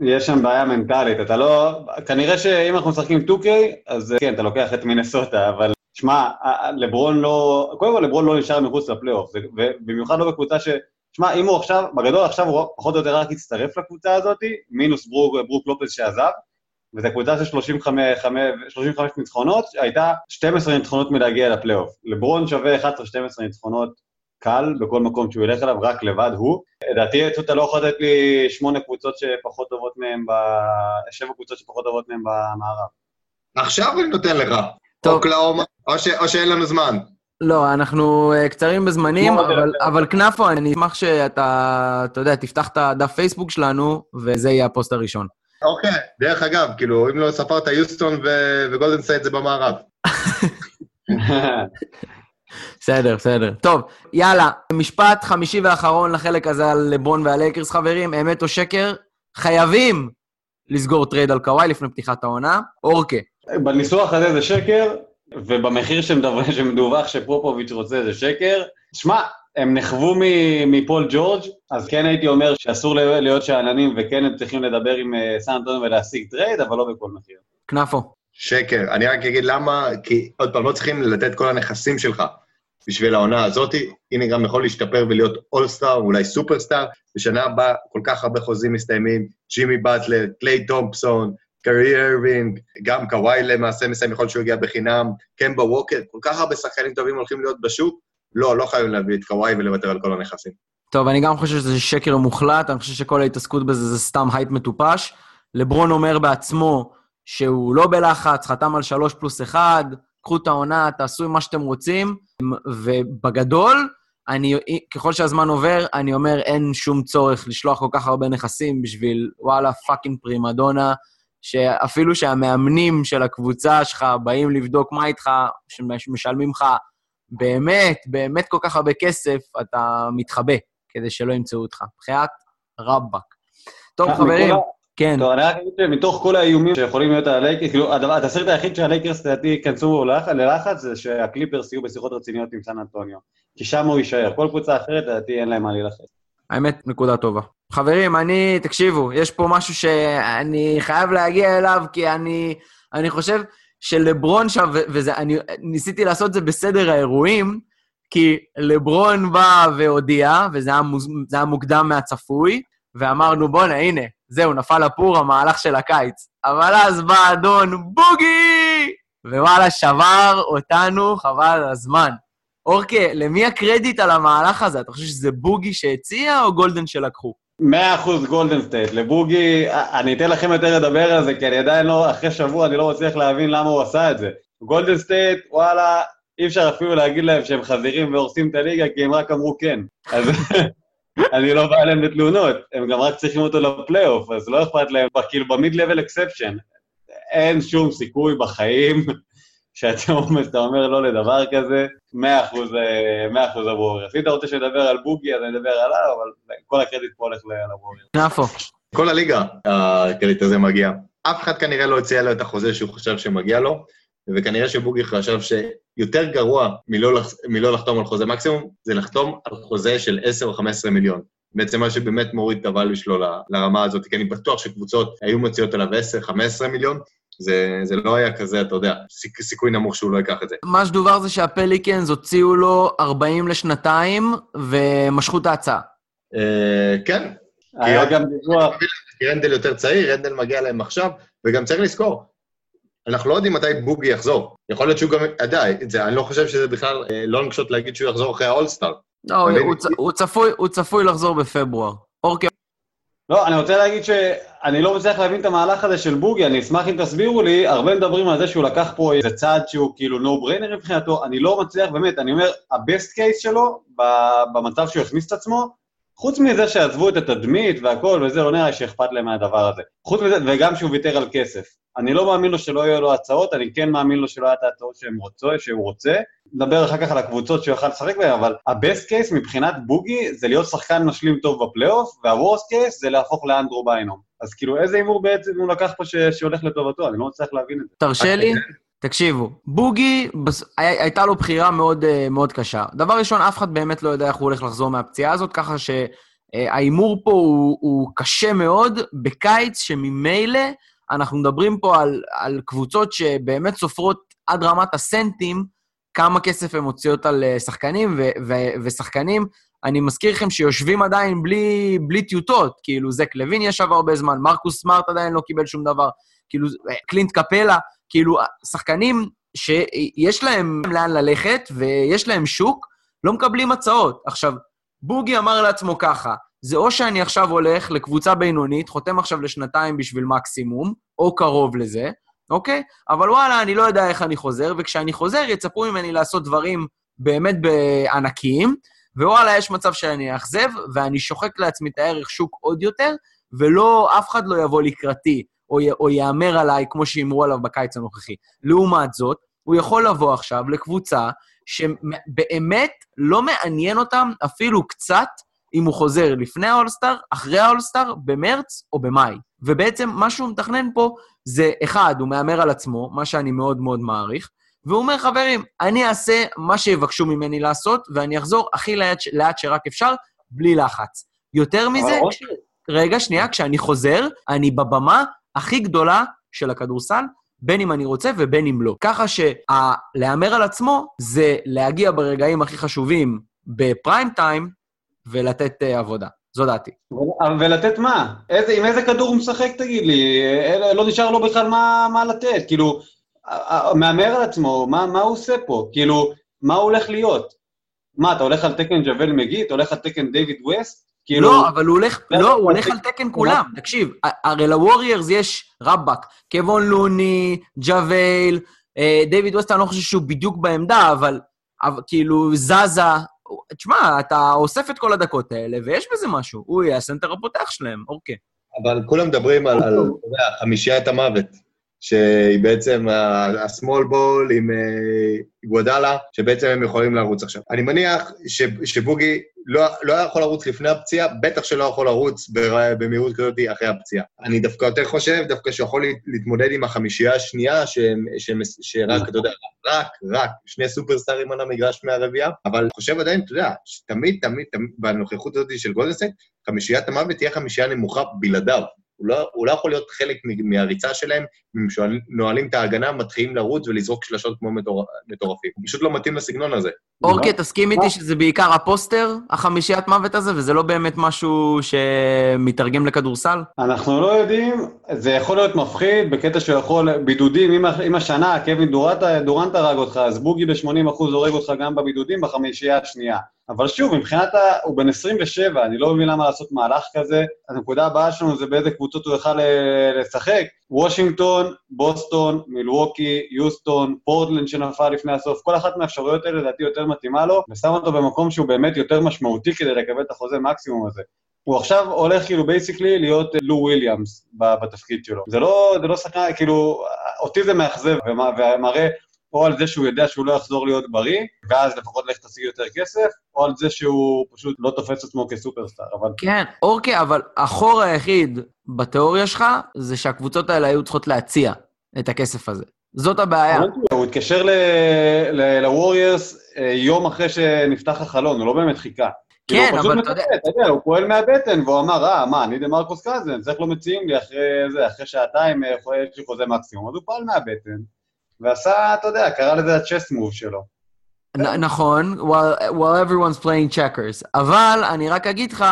יש שם בעיה מנטלית, אתה לא... כנראה שאם אנחנו משחקים 2K, אז כן, אתה לוקח את מינסוטה, אבל שמע, לברון לא... קודם כל, לברון לא נשאר מחוץ לפלייאוף, ובמיוחד לא בקבוצה ש... שמע, אם הוא עכשיו, בגדול עכשיו הוא פחות או יותר רק הצטרף לקבוצה הזאת, מינוס ברוק, ברוק לופס שעזב, וזו קבוצה של 35, 35 ניצחונות, הייתה 12 ניצחונות מלהגיע לפלייאוף. לברון שווה 11-12 ניצחונות קל בכל מקום שהוא ילך אליו, רק לבד הוא. לדעתי, אתה לא יכול לתת לי שמונה קבוצות שפחות טובות מהם, ב... שבע קבוצות שפחות טובות מהם במערב. עכשיו אני נותן לך. טוב. אוקלאומה, או, ש... או שאין לנו זמן. לא, אנחנו אה, קצרים בזמנים, אבל, אבל כנפו, אני אשמח שאתה, אתה יודע, תפתח את הדף פייסבוק שלנו, וזה יהיה הפוסט הראשון. אוקיי, דרך אגב, כאילו, אם לא ספרת, יוסטון ו- וגולדן סייט זה במערב. בסדר, בסדר. טוב, יאללה, משפט חמישי ואחרון לחלק הזה על לברון והלייקרס, חברים, אמת או שקר? חייבים לסגור trade על קוואי לפני פתיחת העונה. אורקה. בניסוח הזה זה שקר, ובמחיר שמדווח שפופוביץ' רוצה זה שקר. שמע, הם נכוו מפול ג'ורג', אז כן הייתי אומר שאסור להיות שאננים, וכן הם צריכים לדבר עם אה, סן אנטוניו ולהשיג trade, אבל לא בכל מחיר. כנפו. שקר. אני רק אגיד למה, כי עוד פעם, לא צריכים לתת כל הנכסים שלך. בשביל העונה הזאת, אינגרם יכול להשתפר ולהיות all-star, אולי superstar. בשנה הבאה כל כך הרבה חוזים מסתיימים, ג'ימי באטלר, קליי תומפסון, קיירי ארווינג, גם קוואי למעשה מסיים, יכול להיות שהוא יגיע בחינם, קמבה ווקר, כל כך הרבה שחקנים טובים הולכים להיות בשוק, לא, לא חייבים להביא את קוואי ולוותר על כל הנכסים. טוב, אני גם חושב שזה שקר מוחלט, אני חושב שכל ההתעסקות בזה זה סתם הייפ מטופש. לברון אומר בעצמו שהוא לא בלחץ, חתם על שלוש פלוס אחד, קחו את העונה, תעשו מה שאתם רוצים, ובגדול, אני, ככל שהזמן עובר, אני אומר, אין שום צורך לשלוח כל כך הרבה נכסים בשביל, וואלה, fucking פרימדונה, שאפילו שהמאמנים של הקבוצה שלך באים לבדוק מה איתך, שמשלמים לך באמת, באמת כל כך הרבה כסף, אתה מתחבא כדי שלא ימצאו אותך. בחיית רבאק. טוב, חברים, כן. טוב, אני רק אגיד שמתוך כל האיומים שיכולים להיות על הלייקרס, כאילו, התסריט היחיד שהלייקרס לדעתי ייכנסו ללחץ זה שהקליפרס יהיו בשיחות רציניות עם סן אנטוניו. כי שם הוא יישאר. כל קבוצה אחרת, לדעתי, אין להם מה להילחץ. האמת, נקודה טובה. חברים, אני, תקשיבו, יש פה משהו שאני חייב להגיע אליו, כי אני, אני חושב שלברון שם, ואני ניסיתי לעשות את זה בסדר האירועים, כי לברון בא והודיע, וזה היה, מוז, היה מוקדם מהצפוי, ואמרנו, בואנה, הנה, זהו, נפל הפור, המהלך של הקיץ. אבל אז בא אדון בוגי! ווואלה, שבר אותנו, חבל על הזמן. אורקי, למי הקרדיט על המהלך הזה? אתה חושב שזה בוגי שהציע או גולדן שלקחו? מאה אחוז גולדן סטייט. לבוגי, אני אתן לכם יותר לדבר על זה, כי אני עדיין לא, אחרי שבוע אני לא מצליח להבין למה הוא עשה את זה. גולדן סטייט, וואלה, אי אפשר אפילו להגיד להם שהם חזירים והורסים את הליגה, כי הם רק אמרו כן. אז אני לא בא אליהם בתלונות, הם גם רק צריכים אותו לפלייאוף, אז לא אכפת להם, כאילו ב mid-level exception. אין שום סיכוי בחיים שאתה אומר לא לדבר כזה, מאה אחוז, אה, מאה אחוז הווריורס. אם אתה רוצה שנדבר על בוגי, אז אני אדבר עליו, אבל כל הקרדיט פה הולך לווריורס. נאפו. כל הליגה הקרדיט הזה מגיע. אף אחד כנראה לא הציע לו את החוזה שהוא חשב שמגיע לו, וכנראה שבוגי חשב שיותר גרוע מלא, לח... מלא לחתום על חוזה מקסימום, זה לחתום על חוזה של 10 או 15 מיליון. בעצם מה שבאמת מוריד את הvalue שלו לרמה הזאת, כי אני בטוח שקבוצות היו מוציאות עליו 10-15 מיליון, זה, זה לא היה כזה, אתה יודע, סיכ, סיכוי נמוך שהוא לא ייקח את זה. מה שדובר זה שהפליקנס הוציאו לו 40 לשנתיים ומשכו את ההצעה. אה, כן. היה גם דיווח. כי רנדל יותר צעיר, רנדל מגיע להם עכשיו, וגם צריך לזכור, אנחנו לא יודעים מתי בוגי יחזור. יכול להיות שהוא גם, אתה יודע, אני לא חושב שזה בכלל אה, לא נקשות להגיד שהוא יחזור אחרי האולסטאר. לא, הוא, צ, הוא, צפוי, הוא צפוי לחזור בפברואר. אוקיי. לא, אני רוצה להגיד שאני לא מצליח להבין את המהלך הזה של בוגי, אני אשמח אם תסבירו לי, הרבה מדברים על זה שהוא לקח פה איזה צעד שהוא כאילו no brainer מבחינתו, אני לא מצליח, באמת, אני אומר, ה-best case שלו, במצב שהוא הכניס את עצמו, חוץ מזה שעזבו את התדמית והכל וזה, לא נראה שאכפת להם מהדבר הזה. חוץ מזה, וגם שהוא ויתר על כסף. אני לא מאמין לו שלא יהיו לו הצעות, אני כן מאמין לו שלא היה את ההצעות שהם רוצו, שהוא רוצה. נדבר אחר כך על הקבוצות שהוא יוכל לשחק בהן, אבל ה-best case מבחינת בוגי זה להיות שחקן משלים טוב בפלייאוף, וה-worst case זה להפוך לאנדרו ביינום. אז כאילו, איזה הימור בעצם הוא לקח פה ש... שהולך לטובתו? אני לא מצליח להבין את זה. תרשה לי, תקשיבו, בוגי, בס... הייתה לו בחירה מאוד, אה, מאוד קשה. דבר ראשון, אף אחד באמת לא יודע איך הוא הולך לחזור מהפציעה הזאת, ככה שההימור פה הוא, הוא קשה מאוד, בקיץ שממילא אנחנו מדברים פה על, על קבוצות שבאמת סופרות עד רמת הסנטים כמה כסף הן מוציאות על אה, שחקנים, ו- ו- ושחקנים, אני מזכיר לכם שיושבים עדיין בלי, בלי טיוטות, כאילו זק לוין ישב הרבה זמן, מרקוס סמארט עדיין לא קיבל שום דבר, כאילו אה, קלינט קפלה, כאילו שחקנים שיש להם לאן ללכת ויש להם שוק, לא מקבלים הצעות. עכשיו, בוגי אמר לעצמו ככה, זה או שאני עכשיו הולך לקבוצה בינונית, חותם עכשיו לשנתיים בשביל מקסימום, או קרוב לזה, אוקיי? אבל וואלה, אני לא יודע איך אני חוזר, וכשאני חוזר יצפו ממני לעשות דברים באמת בענקיים, ווואלה, יש מצב שאני אאכזב, ואני שוחק לעצמי את הערך שוק עוד יותר, ולא, אף אחד לא יבוא לקראתי, או, י, או יאמר עליי כמו שהימרו עליו בקיץ הנוכחי. לעומת זאת, הוא יכול לבוא עכשיו לקבוצה שבאמת לא מעניין אותם אפילו קצת אם הוא חוזר לפני האולסטאר, אחרי האולסטאר, במרץ או במאי. ובעצם מה שהוא מתכנן פה זה, אחד, הוא מהמר על עצמו, מה שאני מאוד מאוד מעריך, והוא אומר, חברים, אני אעשה מה שיבקשו ממני לעשות, ואני אחזור הכי לאט, לאט שרק אפשר, בלי לחץ. יותר מזה, כש... רגע, שנייה, כשאני חוזר, אני בבמה הכי גדולה של הכדורסל, בין אם אני רוצה ובין אם לא. ככה שלהמר על עצמו זה להגיע ברגעים הכי חשובים בפריים טיים ולתת uh, עבודה. זו דעתי. ולתת מה? איזה, עם איזה כדור הוא משחק, תגיד לי? לא נשאר לו בכלל מה, מה לתת. כאילו, מהמר על עצמו, מה, מה הוא עושה פה? כאילו, מה הוא הולך להיות? מה, אתה הולך על תקן ג'וול מגי? אתה הולך על תקן דיוויד ווסט? כאילו... לא, אבל הוא הולך, לא, הוא הולך על תקן כולם. תקשיב, הרי לווריירס יש רבאק, קוון לוני, ג'וול, אה, דיוויד ווסט, אני לא חושב שהוא בדיוק בעמדה, אבל, אבל כאילו, זזה. תשמע, אתה אוסף את כל הדקות האלה, ויש בזה משהו. הוא יהיה הסנטר הפותח שלהם, אוקיי. אבל כולם מדברים על, אתה יודע, חמישיית המוות. שהיא בעצם ה-small ball עם אה, גוודאלה, שבעצם הם יכולים לרוץ עכשיו. אני מניח ש, שבוגי לא, לא יכול לרוץ לפני הפציעה, בטח שלא יכול לרוץ במהירות כזאת אחרי הפציעה. אני דווקא יותר חושב, דווקא שיכול להתמודד עם החמישייה השנייה, ש, ש, שרק, אתה יודע, רק, רק, שני סופרסטארים על המגרש מהרביעייה, אבל חושב עדיין, אתה יודע, שתמיד, תמיד, תמיד, בנוכחות הזאת של גולדן סטייט, חמישיית המוות תהיה חמישייה נמוכה בלעדיו. הוא לא, הוא לא יכול להיות חלק מהריצה שלהם, אם נועלים את ההגנה, מתחילים לרוץ ולזרוק שלשות כמו מטור, מטורפים. הוא פשוט לא מתאים לסגנון הזה. אורקי, תסכים איתי שזה בעיקר ה poster, החמישיית מוות הזה, וזה לא באמת משהו שמתרגם לכדורסל? אנחנו לא יודעים, זה יכול להיות מפחיד, בקטע שהוא יכול, בידודים, אם, השנה קווין דורנט, דורנט הרג אותך, אז בוגי ב-80% הורג אותך גם בבידודים בחמישייה השנייה. אבל שוב, מבחינת ה... הוא בן 27, אני לא מבין למה לעשות מהלך כזה. הנקודה הבאה שלנו זה באיזה קבוצות הוא יכל לשחק. וושינגטון, בוסטון, מילווקי, יוסטון, פורטלנד שנפל לפני הסוף, כל אחת מהאפשרויות האלה לדעתי יותר מתאימה לו, ושם אותו במקום שהוא באמת יותר משמעותי כדי לקבל את החוזה מקסימום הזה. הוא עכשיו הולך כאילו basically להיות לו וויליאמס בתפקיד שלו. זה לא, זה לא שחקן, כאילו, אותי זה מאכזב ומראה או על זה שהוא יודע שהוא לא יחזור להיות בריא, ואז לפחות לך תשיג יותר כסף, או על זה שהוא פשוט לא תופס עצמו כ superstar, אבל... כן, אוקיי, אבל החור היחיד בתיאוריה שלך זה שהקבוצות האלה היו צריכות להציע את הכסף הזה. זאת הבעיה. הוא התקשר לווריירס אה, יום אחרי שנפתח החלון, הוא לא באמת חיכה. כאילו, כן, אבל אתה יודע... הוא פועל מהבטן, והוא אמר, אה, מה, אני דה מרקוס קזנס, איך לא מציעים לי אחרי זה, אחרי שעתיים אה, יש לי חוזה מקסימום, אז הוא פועל מהבטן. ועשה, אתה יודע, קרא לזה ה chess move שלו. נכון, while, while everyone's playing checkers. אבל אני רק אגיד לך,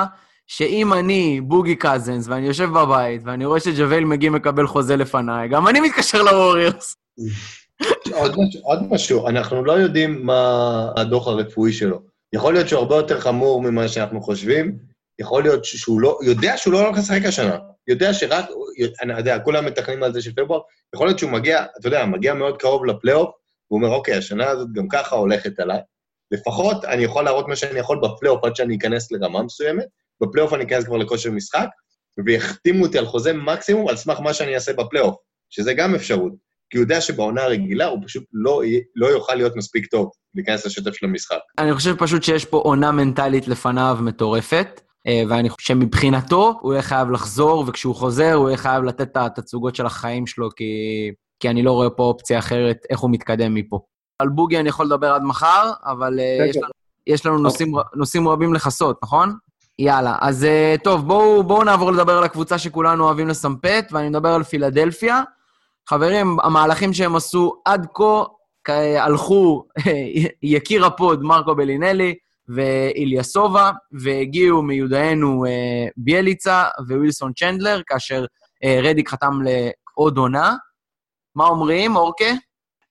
שאם אני בוגי קזנס, ואני יושב בבית, ואני רואה שג'וויל מגי מקבל חוזה לפניי, גם אני מתקשר לווריורס. עוד, עוד משהו, אנחנו לא יודעים מה הדוח הרפואי שלו. יכול להיות שהוא הרבה יותר חמור ממה שאנחנו חושבים, יכול להיות שהוא לא, יודע שהוא לא הולך לשחק השנה. יודע שרק, אני יודע, כולם מתכננים על זה של פברואר, יכול להיות שהוא מגיע, אתה יודע, מגיע מאוד קרוב לפלייאוף, והוא אומר, אוקיי, השנה הזאת גם ככה הולכת עליי. לפחות אני יכול להראות מה שאני יכול בפלייאוף עד שאני אכנס לרמה מסוימת, בפלייאוף אני אכנס כבר לכושר משחק, ויחתימו אותי על חוזה מקסימום על סמך מה שאני אעשה בפלייאוף, שזה גם אפשרות. כי הוא יודע שבעונה הרגילה הוא פשוט לא, לא יוכל להיות מספיק טוב להיכנס לשטף של המשחק. אני חושב פשוט שיש פה עונה מנטלית לפניו מטורפת. אה, ואני חושב שמבחינתו הוא יהיה חייב לחזור, וכשהוא חוזר הוא יהיה חייב לתת את התצוגות של החיים שלו, כי, כי אני לא רואה פה אופציה אחרת איך הוא מתקדם מפה. על בוגי אני יכול לדבר עד מחר, אבל uh, יש לנו, יש לנו נושאים, נושאים רבים לכסות, נכון? יאללה, אז uh, טוב, בואו בוא נעבור לדבר על הקבוצה שכולנו אוהבים לסמפת, ואני מדבר על פילדלפיה. חברים, המהלכים שהם עשו עד כה הלכו, יקיר הפוד מרקו בלינלי, ואיליאסובה, והגיעו מיודענו אה, ביאליצה ווילסון צ'נדלר, כאשר אה, רדיק חתם לעוד עונה. מה אומרים, אורקה?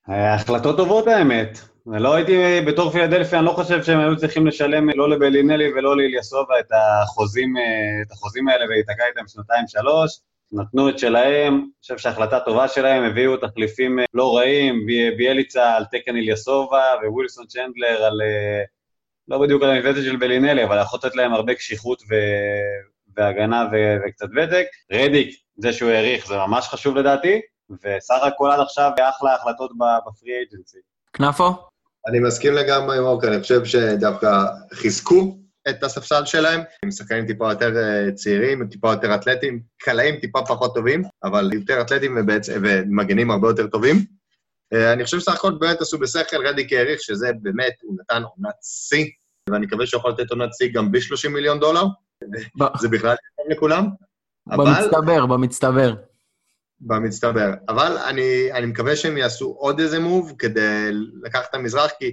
החלטות טובות האמת. לא הייתי, בתור פילדלפיה, אני לא חושב שהם היו צריכים לשלם לא לבלינלי ולא לאיליאסובה את החוזים, אה, את החוזים האלה ולהיתקע איתם שנתיים-שלוש. נתנו את שלהם, אני חושב שהחלטה טובה שלהם, הביאו תחליפים לא רעים, ביאליצה על תקן איליאסובה ווילסון צ'נדלר על לא בדיוק על המפלצת של בלינלי, אבל יכול לתת להם הרבה קשיחות ו... והגנה ו... וקצת ותק. רדיק, זה שהוא העריך, זה ממש חשוב לדעתי, וסך הכל עד עכשיו אחלה החלטות בפרי אייג'נסי. כנפו? אני מסכים לגמרי עם אוקיי, אני חושב שדווקא חיזקו את הספסל שלהם, הם שחקנים טיפה יותר אה, צעירים, טיפה יותר אתלטים, קלעים טיפה פחות טובים, אבל יותר אתלטים ובעצ... ומגנים הרבה יותר טובים. אה, אני חושב שסך הכל באמת עשו בשכל, רדיק העריך שזה באמת, הוא נתן עונת שיא ואני מקווה שהוא יכול לתת עונת שיא גם ב-30 מיליון דולר. זה בכלל לכולם. במצטבר, במצטבר. במצטבר. אבל אני, אני מקווה שהם יעשו עוד איזה מוב כדי לקחת את המזרח, כי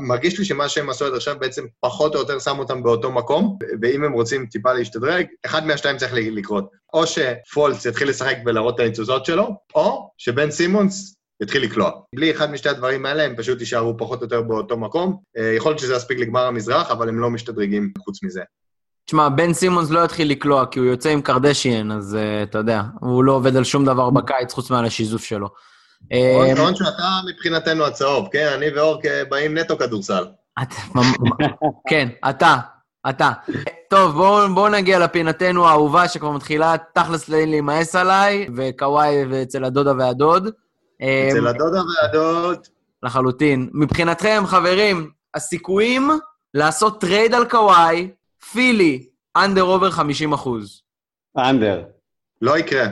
מרגיש לי שמה שהם עשו עד עכשיו בעצם פחות או יותר שם אותם באותו מקום, ואם הם רוצים טיפה להשתדרג, אחד מהשתיים צריך לקרות. או שפולץ יתחיל לשחק ולהראות את הניצוצות שלו, או שבן סימונס יתחיל לקלוע. בלי אחד משתי הדברים האלה, הם פשוט יישארו פחות או יותר באותו מקום. אה, יכול להיות שזה יספיק לגמר המזרח, אבל הם לא משתדרגים חוץ מזה. תשמע, בן סימונס לא יתחיל לקלוע, כי הוא יוצא עם קרדשיאן, אז uh, אתה יודע, הוא לא עובד על שום דבר בקיץ חוץ מעל השיזוף שלו. נכון שאתה מבחינתנו הצהוב, כן? אני ואור באים נטו כדורסל. כן, אתה, אתה. טוב, בואו בוא נגיע לפינתנו האהובה שכבר מתחילה תכלס להימאס עליי, וקוואי אצל הדודה והדוד. אצל הדודה והדוד. לחלוטין. מבחינתכם, חברים, הסיכויים לעשות trade על קוואי, פילי, under over 50 אחוז. under. לא יקרה.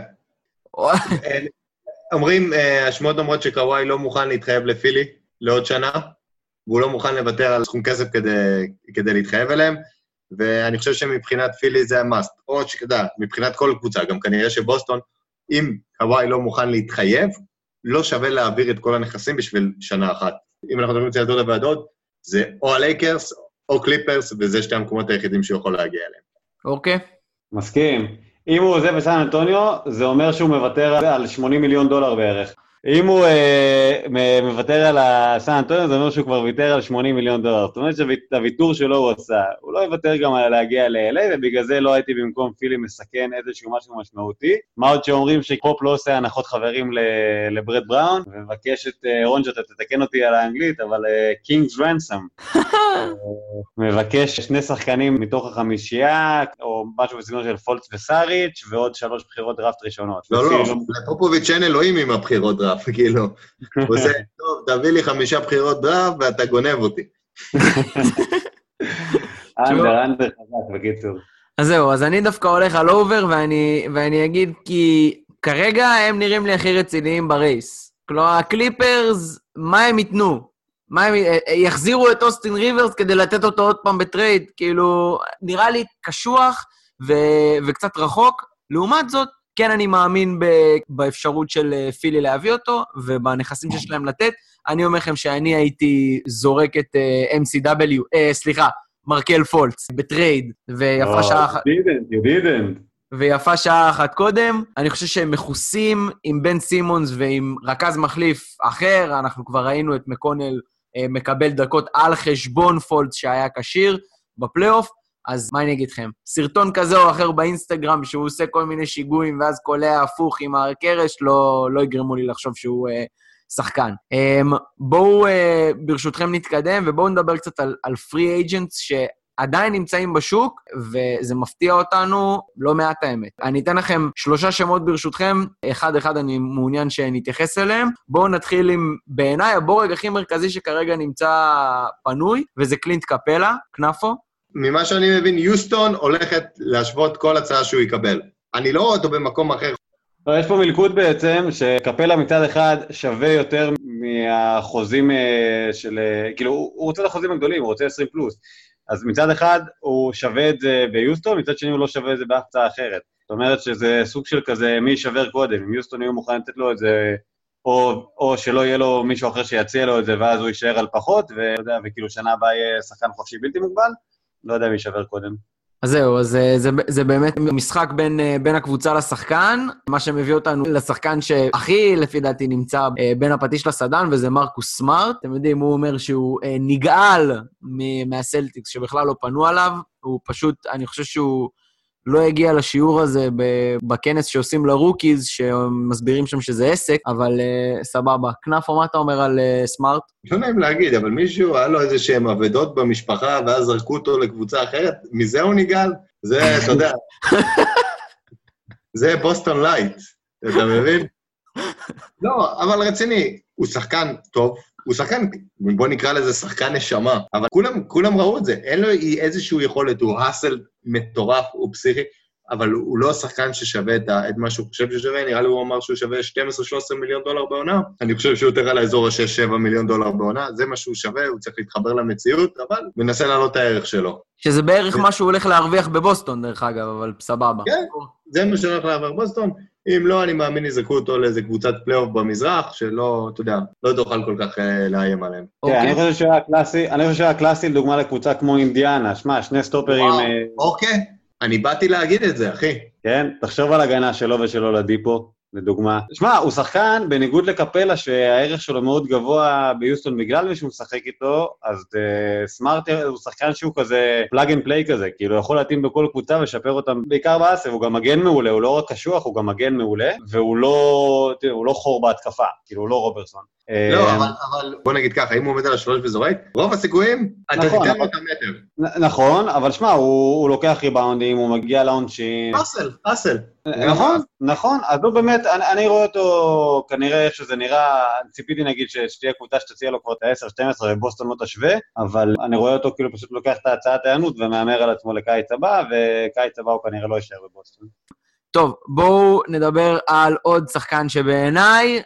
אומרים, אה, השמועות אומרות שקוואי לא מוכן להתחייב לפילי לעוד שנה, והוא לא מוכן לוותר על סכום כסף כדי, כדי להתחייב אליהם, ואני חושב שמבחינת פילי זה ה must. או שאתה יודע, מבחינת כל קבוצה, גם כנראה שבוסטון, אם קוואי לא מוכן להתחייב, לא שווה להעביר את כל הנכסים בשביל שנה אחת. אם אנחנו מדברים אצל דודה והדוד, זה או הלייקרס או קליפרס, וזה שתי המקומות היחידים שהוא יכול להגיע אליהם. אוקיי. מסכים. אם הוא עוזב בסן אנטוניו, זה אומר שהוא מוותר על 80 מיליון דולר בערך. אם הוא אה, מוותר על הסן אנטוניו, זה אומר שהוא כבר ויתר על 80 מיליון דולר. זאת אומרת שהוויתור שלו הוא עשה. הוא לא יוותר גם על להגיע ל-LA, ובגלל זה לא הייתי במקום פילי מסכן איזשהו משהו משמעותי. מה עוד שאומרים שפופ לא עושה הנחות חברים לברד בראון, ומבקש את אה, רון שאתה תתקן אותי על האנגלית, אבל king's אה, ransom. מבקש שני שחקנים מתוך החמישייה, או משהו בסגנון של פולץ וסאריץ', ועוד שלוש בחירות דראפט ראשונות. לא, לא, לפופוביץ' אין אלוהים עם הבחירות דראפט. דראפט, כאילו. הוא עושה, טוב, תביא לי חמישה בחירות דראפט ואתה גונב אותי. under, under חזק, בקיצור. אז זהו, אז אני דווקא הולך על over, ואני, ואני אגיד כי כרגע הם נראים לי הכי רציניים ב race. כלומר, הקליפרס, מה הם ייתנו? מה הם יחזירו את אוסטין ריברס כדי לתת אותו עוד פעם בטרייד? כאילו, נראה לי קשוח ו, וקצת רחוק. לעומת זאת, כן אני מאמין באפשרות של אה, פילי להביא אותו, ובנכסים שיש להם לתת. אני אומר לכם שאני הייתי זורק את אה, אה, MCW, אה, אה, סליחה, מרקל פולץ, בטרייד, ויפה oh, שעה אחת... You didn't, you didn't. ויפה שעה אחת קודם. אני חושב שהם מכוסים עם בן סימונס ועם רכז מחליף אחר. אנחנו כבר ראינו את מקונל אה, מקבל דקות על חשבון פולץ שהיה כשיר בפלייאוף. אז מה אני אגיד לכם? סרטון כזה או אחר באינסטגרם שהוא עושה כל מיני שיגועים ואז קולע הפוך עם הקרש, לא, לא יגרמו לי לחשוב שהוא אה, שחקן. אה, בואו אה, ברשותכם נתקדם ובואו נדבר קצת על, על פרי אייג'נטס שעדיין נמצאים בשוק, וזה מפתיע אותנו לא מעט האמת. אני אתן לכם שלושה שמות ברשותכם, אחד-אחד אני מעוניין שנתייחס אליהם. בואו נתחיל עם, בעיניי, הבורג הכי מרכזי שכרגע נמצא פנוי, וזה קלינט קפלה, כנפו. ממה שאני מבין, יוסטון הולכת להשוות כל הצעה שהוא יקבל. אני לא רואה אותו במקום אחר. לא, יש פה מלכוד בעצם, שקפלה מצד אחד שווה יותר מהחוזים אה, של... אה, כאילו, הוא רוצה את החוזים הגדולים, הוא רוצה 20 פלוס. אז מצד אחד הוא שווה את זה ביוסטון, מצד שני הוא לא שווה את זה באף הצעה אחרת. זאת אומרת שזה סוג של כזה מי יישבר קודם, אם יוסטון יהיו מוכנים לתת לו את זה, או, או שלא יהיה לו מישהו אחר שיציע לו את זה ואז הוא יישאר על פחות, ויודע, וכאילו שנה הבאה יהיה שחקן חופשי בלתי מוגבל, לא יודע מי יישבר קודם. אז זהו, אז אה, זה, זה באמת משחק בין, אה, בין הקבוצה לשחקן, מה שמביא אותנו לשחקן שהכי, לפי דעתי, נמצא אה, בין הפטיש לסדן, וזה מרקוס סמארט. אתם יודעים, הוא אומר שהוא נגעל מהסלטיקס, שבכלל לא פנו עליו. הוא פשוט, אני חושב שהוא... לא הגיע לשיעור הזה בכנס שעושים ל rookies, שמסבירים שם שזה עסק, אבל אה, סבבה. כנפו, מה אתה אומר על אה, סמארט? לא נעים להגיד, אבל מישהו, היה לו איזה שהם אבדות במשפחה, ואז זרקו אותו לקבוצה אחרת, מזה הוא נגאל? זה, אתה יודע, זה בוסטון light, אתה מבין? לא, אבל רציני, הוא שחקן טוב, הוא שחקן, בוא נקרא לזה שחקן נשמה, אבל כולם, כולם ראו את זה, אין לו איזושהי יכולת, הוא hustle מטורף, הוא פסיכי, אבל הוא לא שחקן ששווה את, את מה שהוא חושב ששווה, נראה לי הוא אמר שהוא שווה 12-13 מיליון דולר בעונה, אני חושב שהוא יותר על האזור ה-6-7 מיליון דולר בעונה, זה מה שהוא שווה, הוא צריך להתחבר למציאות, אבל מנסה להעלות את הערך שלו. שזה בערך מה שהוא הולך להרוויח בבוסטון, דרך אגב, אבל סבבה. כן, זה מה שהוא הולך להרוויח בבוסטון. אם לא, אני מאמין יזרקו אותו לאיזה קבוצת פלייאוף במזרח, שלא, אתה יודע, לא תוכל כל כך אה, לאיים עליהם. כן, אני אוקיי. חושב שהוא היה קלאסי, אני חושב שהוא היה קלאסי לדוגמה לקבוצה כמו אינדיאנה. שמע, שני סטופרים, אה, אוקיי, אני באתי להגיד את זה, אחי. כן? תחשוב על הגנה שלו ושל אולדיפו, לדוגמה. שמע, הוא שחקן, בניגוד לקפלה, שהערך שלו מאוד גבוה ביוסטון בגלל מי שהוא משחק איתו, אז אה, סמארט הוא שחקן שהוא כזה plug and play כזה, כאילו יכול להתאים בכל קבוצה ולשפר אותם, בעיקר באסף, הוא גם מגן מעולה, הוא לא רק קשוח, הוא גם מגן מעולה, והוא לא, תראה, הוא לא חור בהתקפה, כאילו הוא לא רוברסון. לא, אה, אבל, אבל בוא נגיד ככה, אם הוא עומד על השלוש וזורק, רוב הסיכויים, אתה נכון, תיתן אבל- לו את המטר. נכון, אבל שמע, הוא, הוא לוקח ריבאונדים, הוא מגיע לעונשין. אסל, אסל. נכון, נכון, אז הוא באמת, אני, אני רואה אותו, כנראה איך שזה נראה, ציפיתי נגיד שתהיה קבוצה שתציע לו כבר את ה-10-12 ובוסטון לא תשווה, אבל אני רואה אותו כאילו פשוט לוקח את ההצעת ההיענות ומהמר על עצמו לקיץ הבא, וקיץ הבא הוא כנראה לא יישאר בבוסטון. טוב, בואו נדבר על עוד שחקן שבעיניי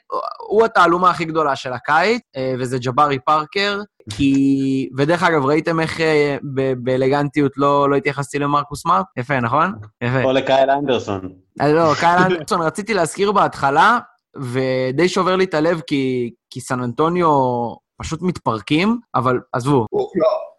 הוא התעלומה הכי גדולה של הקיץ, אה, וזה ג'בארי פארקר, כי... ודרך אגב, ראיתם איך אה, ב- באלגנטיות לא, לא התייחסתי למרקוס מארק? יפה, נכון? יפה. או לקייל אנדרסון. אז לא, קייל אנדרסון, רציתי להזכיר בהתחלה, ודי שובר לי את הלב כי, כי סן אנטוניו פשוט מתפרקים, אבל עזבו, לא,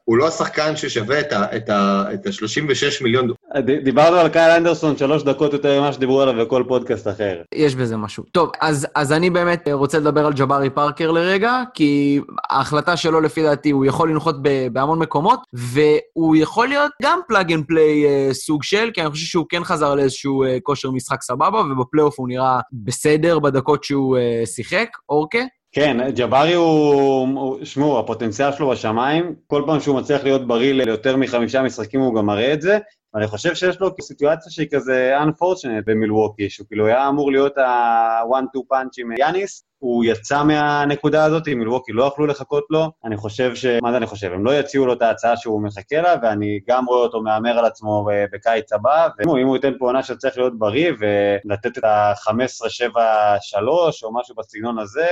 הוא לא השחקן ששווה את ה- את ה- את ה-36 מיליון דולר. ד- דיברנו על קייל אנדרסון שלוש דקות יותר ממה שדיברו עליו בכל פודקאסט אחר. יש בזה משהו. טוב, אז, אז אני באמת רוצה לדבר על ג'בארי פארקר לרגע, כי ההחלטה שלו, לפי דעתי, הוא יכול לנחות ב, בהמון מקומות, והוא יכול להיות גם plug and play אה, סוג של, כי אני חושב שהוא כן חזר לאיזשהו אה, כושר משחק סבבה, ובפלייאוף הוא נראה בסדר בדקות שהוא אה, שיחק, אורקה. כן, ג'בארי הוא, שמעו, הפוטנציאל שלו בשמיים, כל פעם שהוא מצליח להיות בריא ליותר מחמישה משחקים הוא גם מראה את זה, ואני חושב שיש לו סיטואציה שהיא כזה unfortunate במילווקי, שהוא כאילו היה אמור להיות ה-one-two punch עם יאניס, הוא יצא מהנקודה הזאת, מילווקי לא יכלו לחכות לו, אני חושב ש... מה זה אני חושב? הם לא יציעו לו את ההצעה שהוא מחכה לה, ואני גם רואה אותו מהמר על עצמו ב- בקיץ הבא, ואם הוא ייתן פה עונה שצריך להיות בריא ולתת את ה-15-7-3 או משהו בסגנון הזה,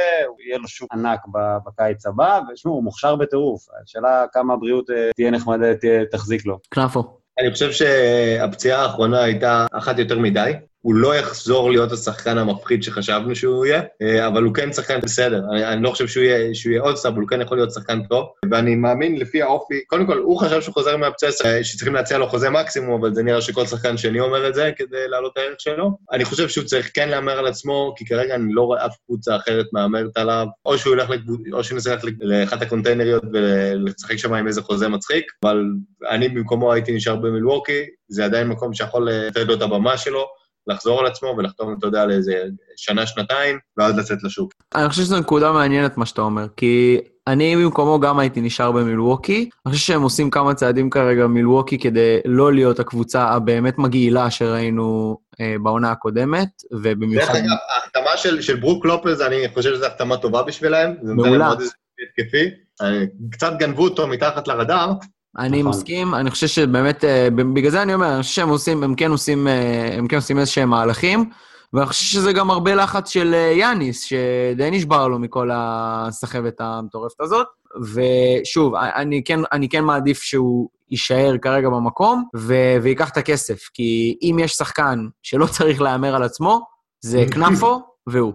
יהיה לו שוק ענק בקיץ הבא, ושמעו, הוא מוכשר בטירוף, השאלה כמה הבריאות אה, תהיה נחמדה, תחזיק לו. כנפו. אני חושב שהפציעה האחרונה הייתה אחת יותר מדי. הוא לא יחזור להיות השחקן המפחיד שחשבנו שהוא יהיה, אה, אבל הוא כן שחקן בסדר. אני, אני לא חושב שהוא יהיה, שהוא יהיה עוד סאב, הוא כן יכול להיות שחקן טוב. ואני מאמין לפי האופי, קודם כל, הוא חשב שהוא חוזר מהפציעה, אה, שצריכים להציע לו חוזה מקסימום, אבל זה נראה שכל שחקן שני אומר את זה כדי להעלות את הערך שלו. אני חושב שהוא צריך כן להמר על עצמו, כי כרגע אני לא רואה אף קבוצה אחרת מהמרת עליו, או שהוא ילך לקבוצ... או שהוא ינסה ללכת לאחת הקונטיינריות ולשחק שם עם איזה חוזה מצחיק, אבל אני במקומו הייתי נשאר במילווקי, זה עדיין מקום שיכול אה, לתת לו את הבמה שלו. לחזור על עצמו ולחתום, אתה יודע, לאיזה שנה-שנתיים, ואז לצאת לשוק. אני חושב שזו נקודה מעניינת מה שאתה אומר, כי אני במקומו גם הייתי נשאר במילווקי. אני חושב שהם עושים כמה צעדים כרגע במילווקי כדי לא להיות הקבוצה הבאמת מגעילה שראינו אה, בעונה הקודמת, דרך ובמיוחד... אגב, ההחתמה של, של ברוק לופז, אני חושב שזו החתמה טובה בשבילם. זה נותן מעולה. להם עוד איזה התקפי. אה, קצת גנבו אותו מתחת לרדאר. אני נכון. מסכים, אני חושב שבאמת, אה, בגלל זה אני אומר, אני חושב שהם עושים, הם כן עושים, אה, הם כן עושים איזשהם מהלכים, ואני חושב שזה גם הרבה לחץ של אה, יאניס, שדי נשבר לו מכל הסחבת המטורפת הזאת. ושוב, אני כן, אני כן מעדיף שהוא יישאר כרגע במקום ו- וייקח את הכסף, כי אם יש שחקן שלא צריך להמר על עצמו, זה כנפו והוא,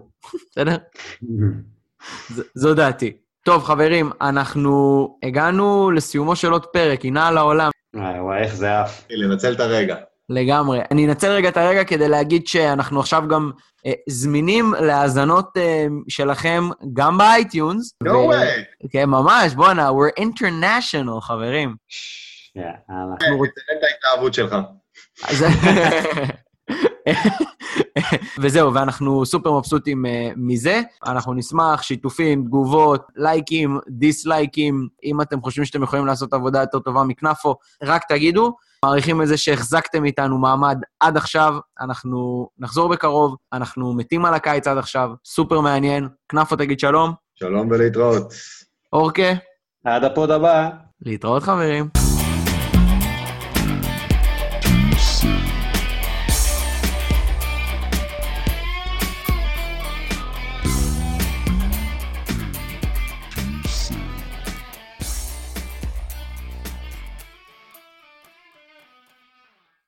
בסדר? ז- זו דעתי. טוב, חברים, אנחנו הגענו לסיומו של עוד פרק, הנה על העולם. וואי, וואי, איך זה עף. לנצל את הרגע. לגמרי. אני אנצל רגע את הרגע כדי להגיד שאנחנו עכשיו גם אה, זמינים להאזנות אה, שלכם גם ב iTunes. No way! כן, ממש, בואנה, we're international, חברים. יאללה. תן את ההתאהבות שלך. וזהו, ואנחנו סופר מבסוטים אה, מזה. אנחנו נשמח, שיתופים, תגובות, לייקים, דיסלייקים. אם אתם חושבים שאתם יכולים לעשות עבודה יותר טובה מכנפו, רק תגידו. מעריכים את זה שהחזקתם איתנו מעמד עד עכשיו, אנחנו נחזור בקרוב, אנחנו מתים על הקיץ עד עכשיו, סופר מעניין. כנפו, תגיד שלום. שלום ולהתראות. אורקה, עד ה pod הבא. להתראות חברים.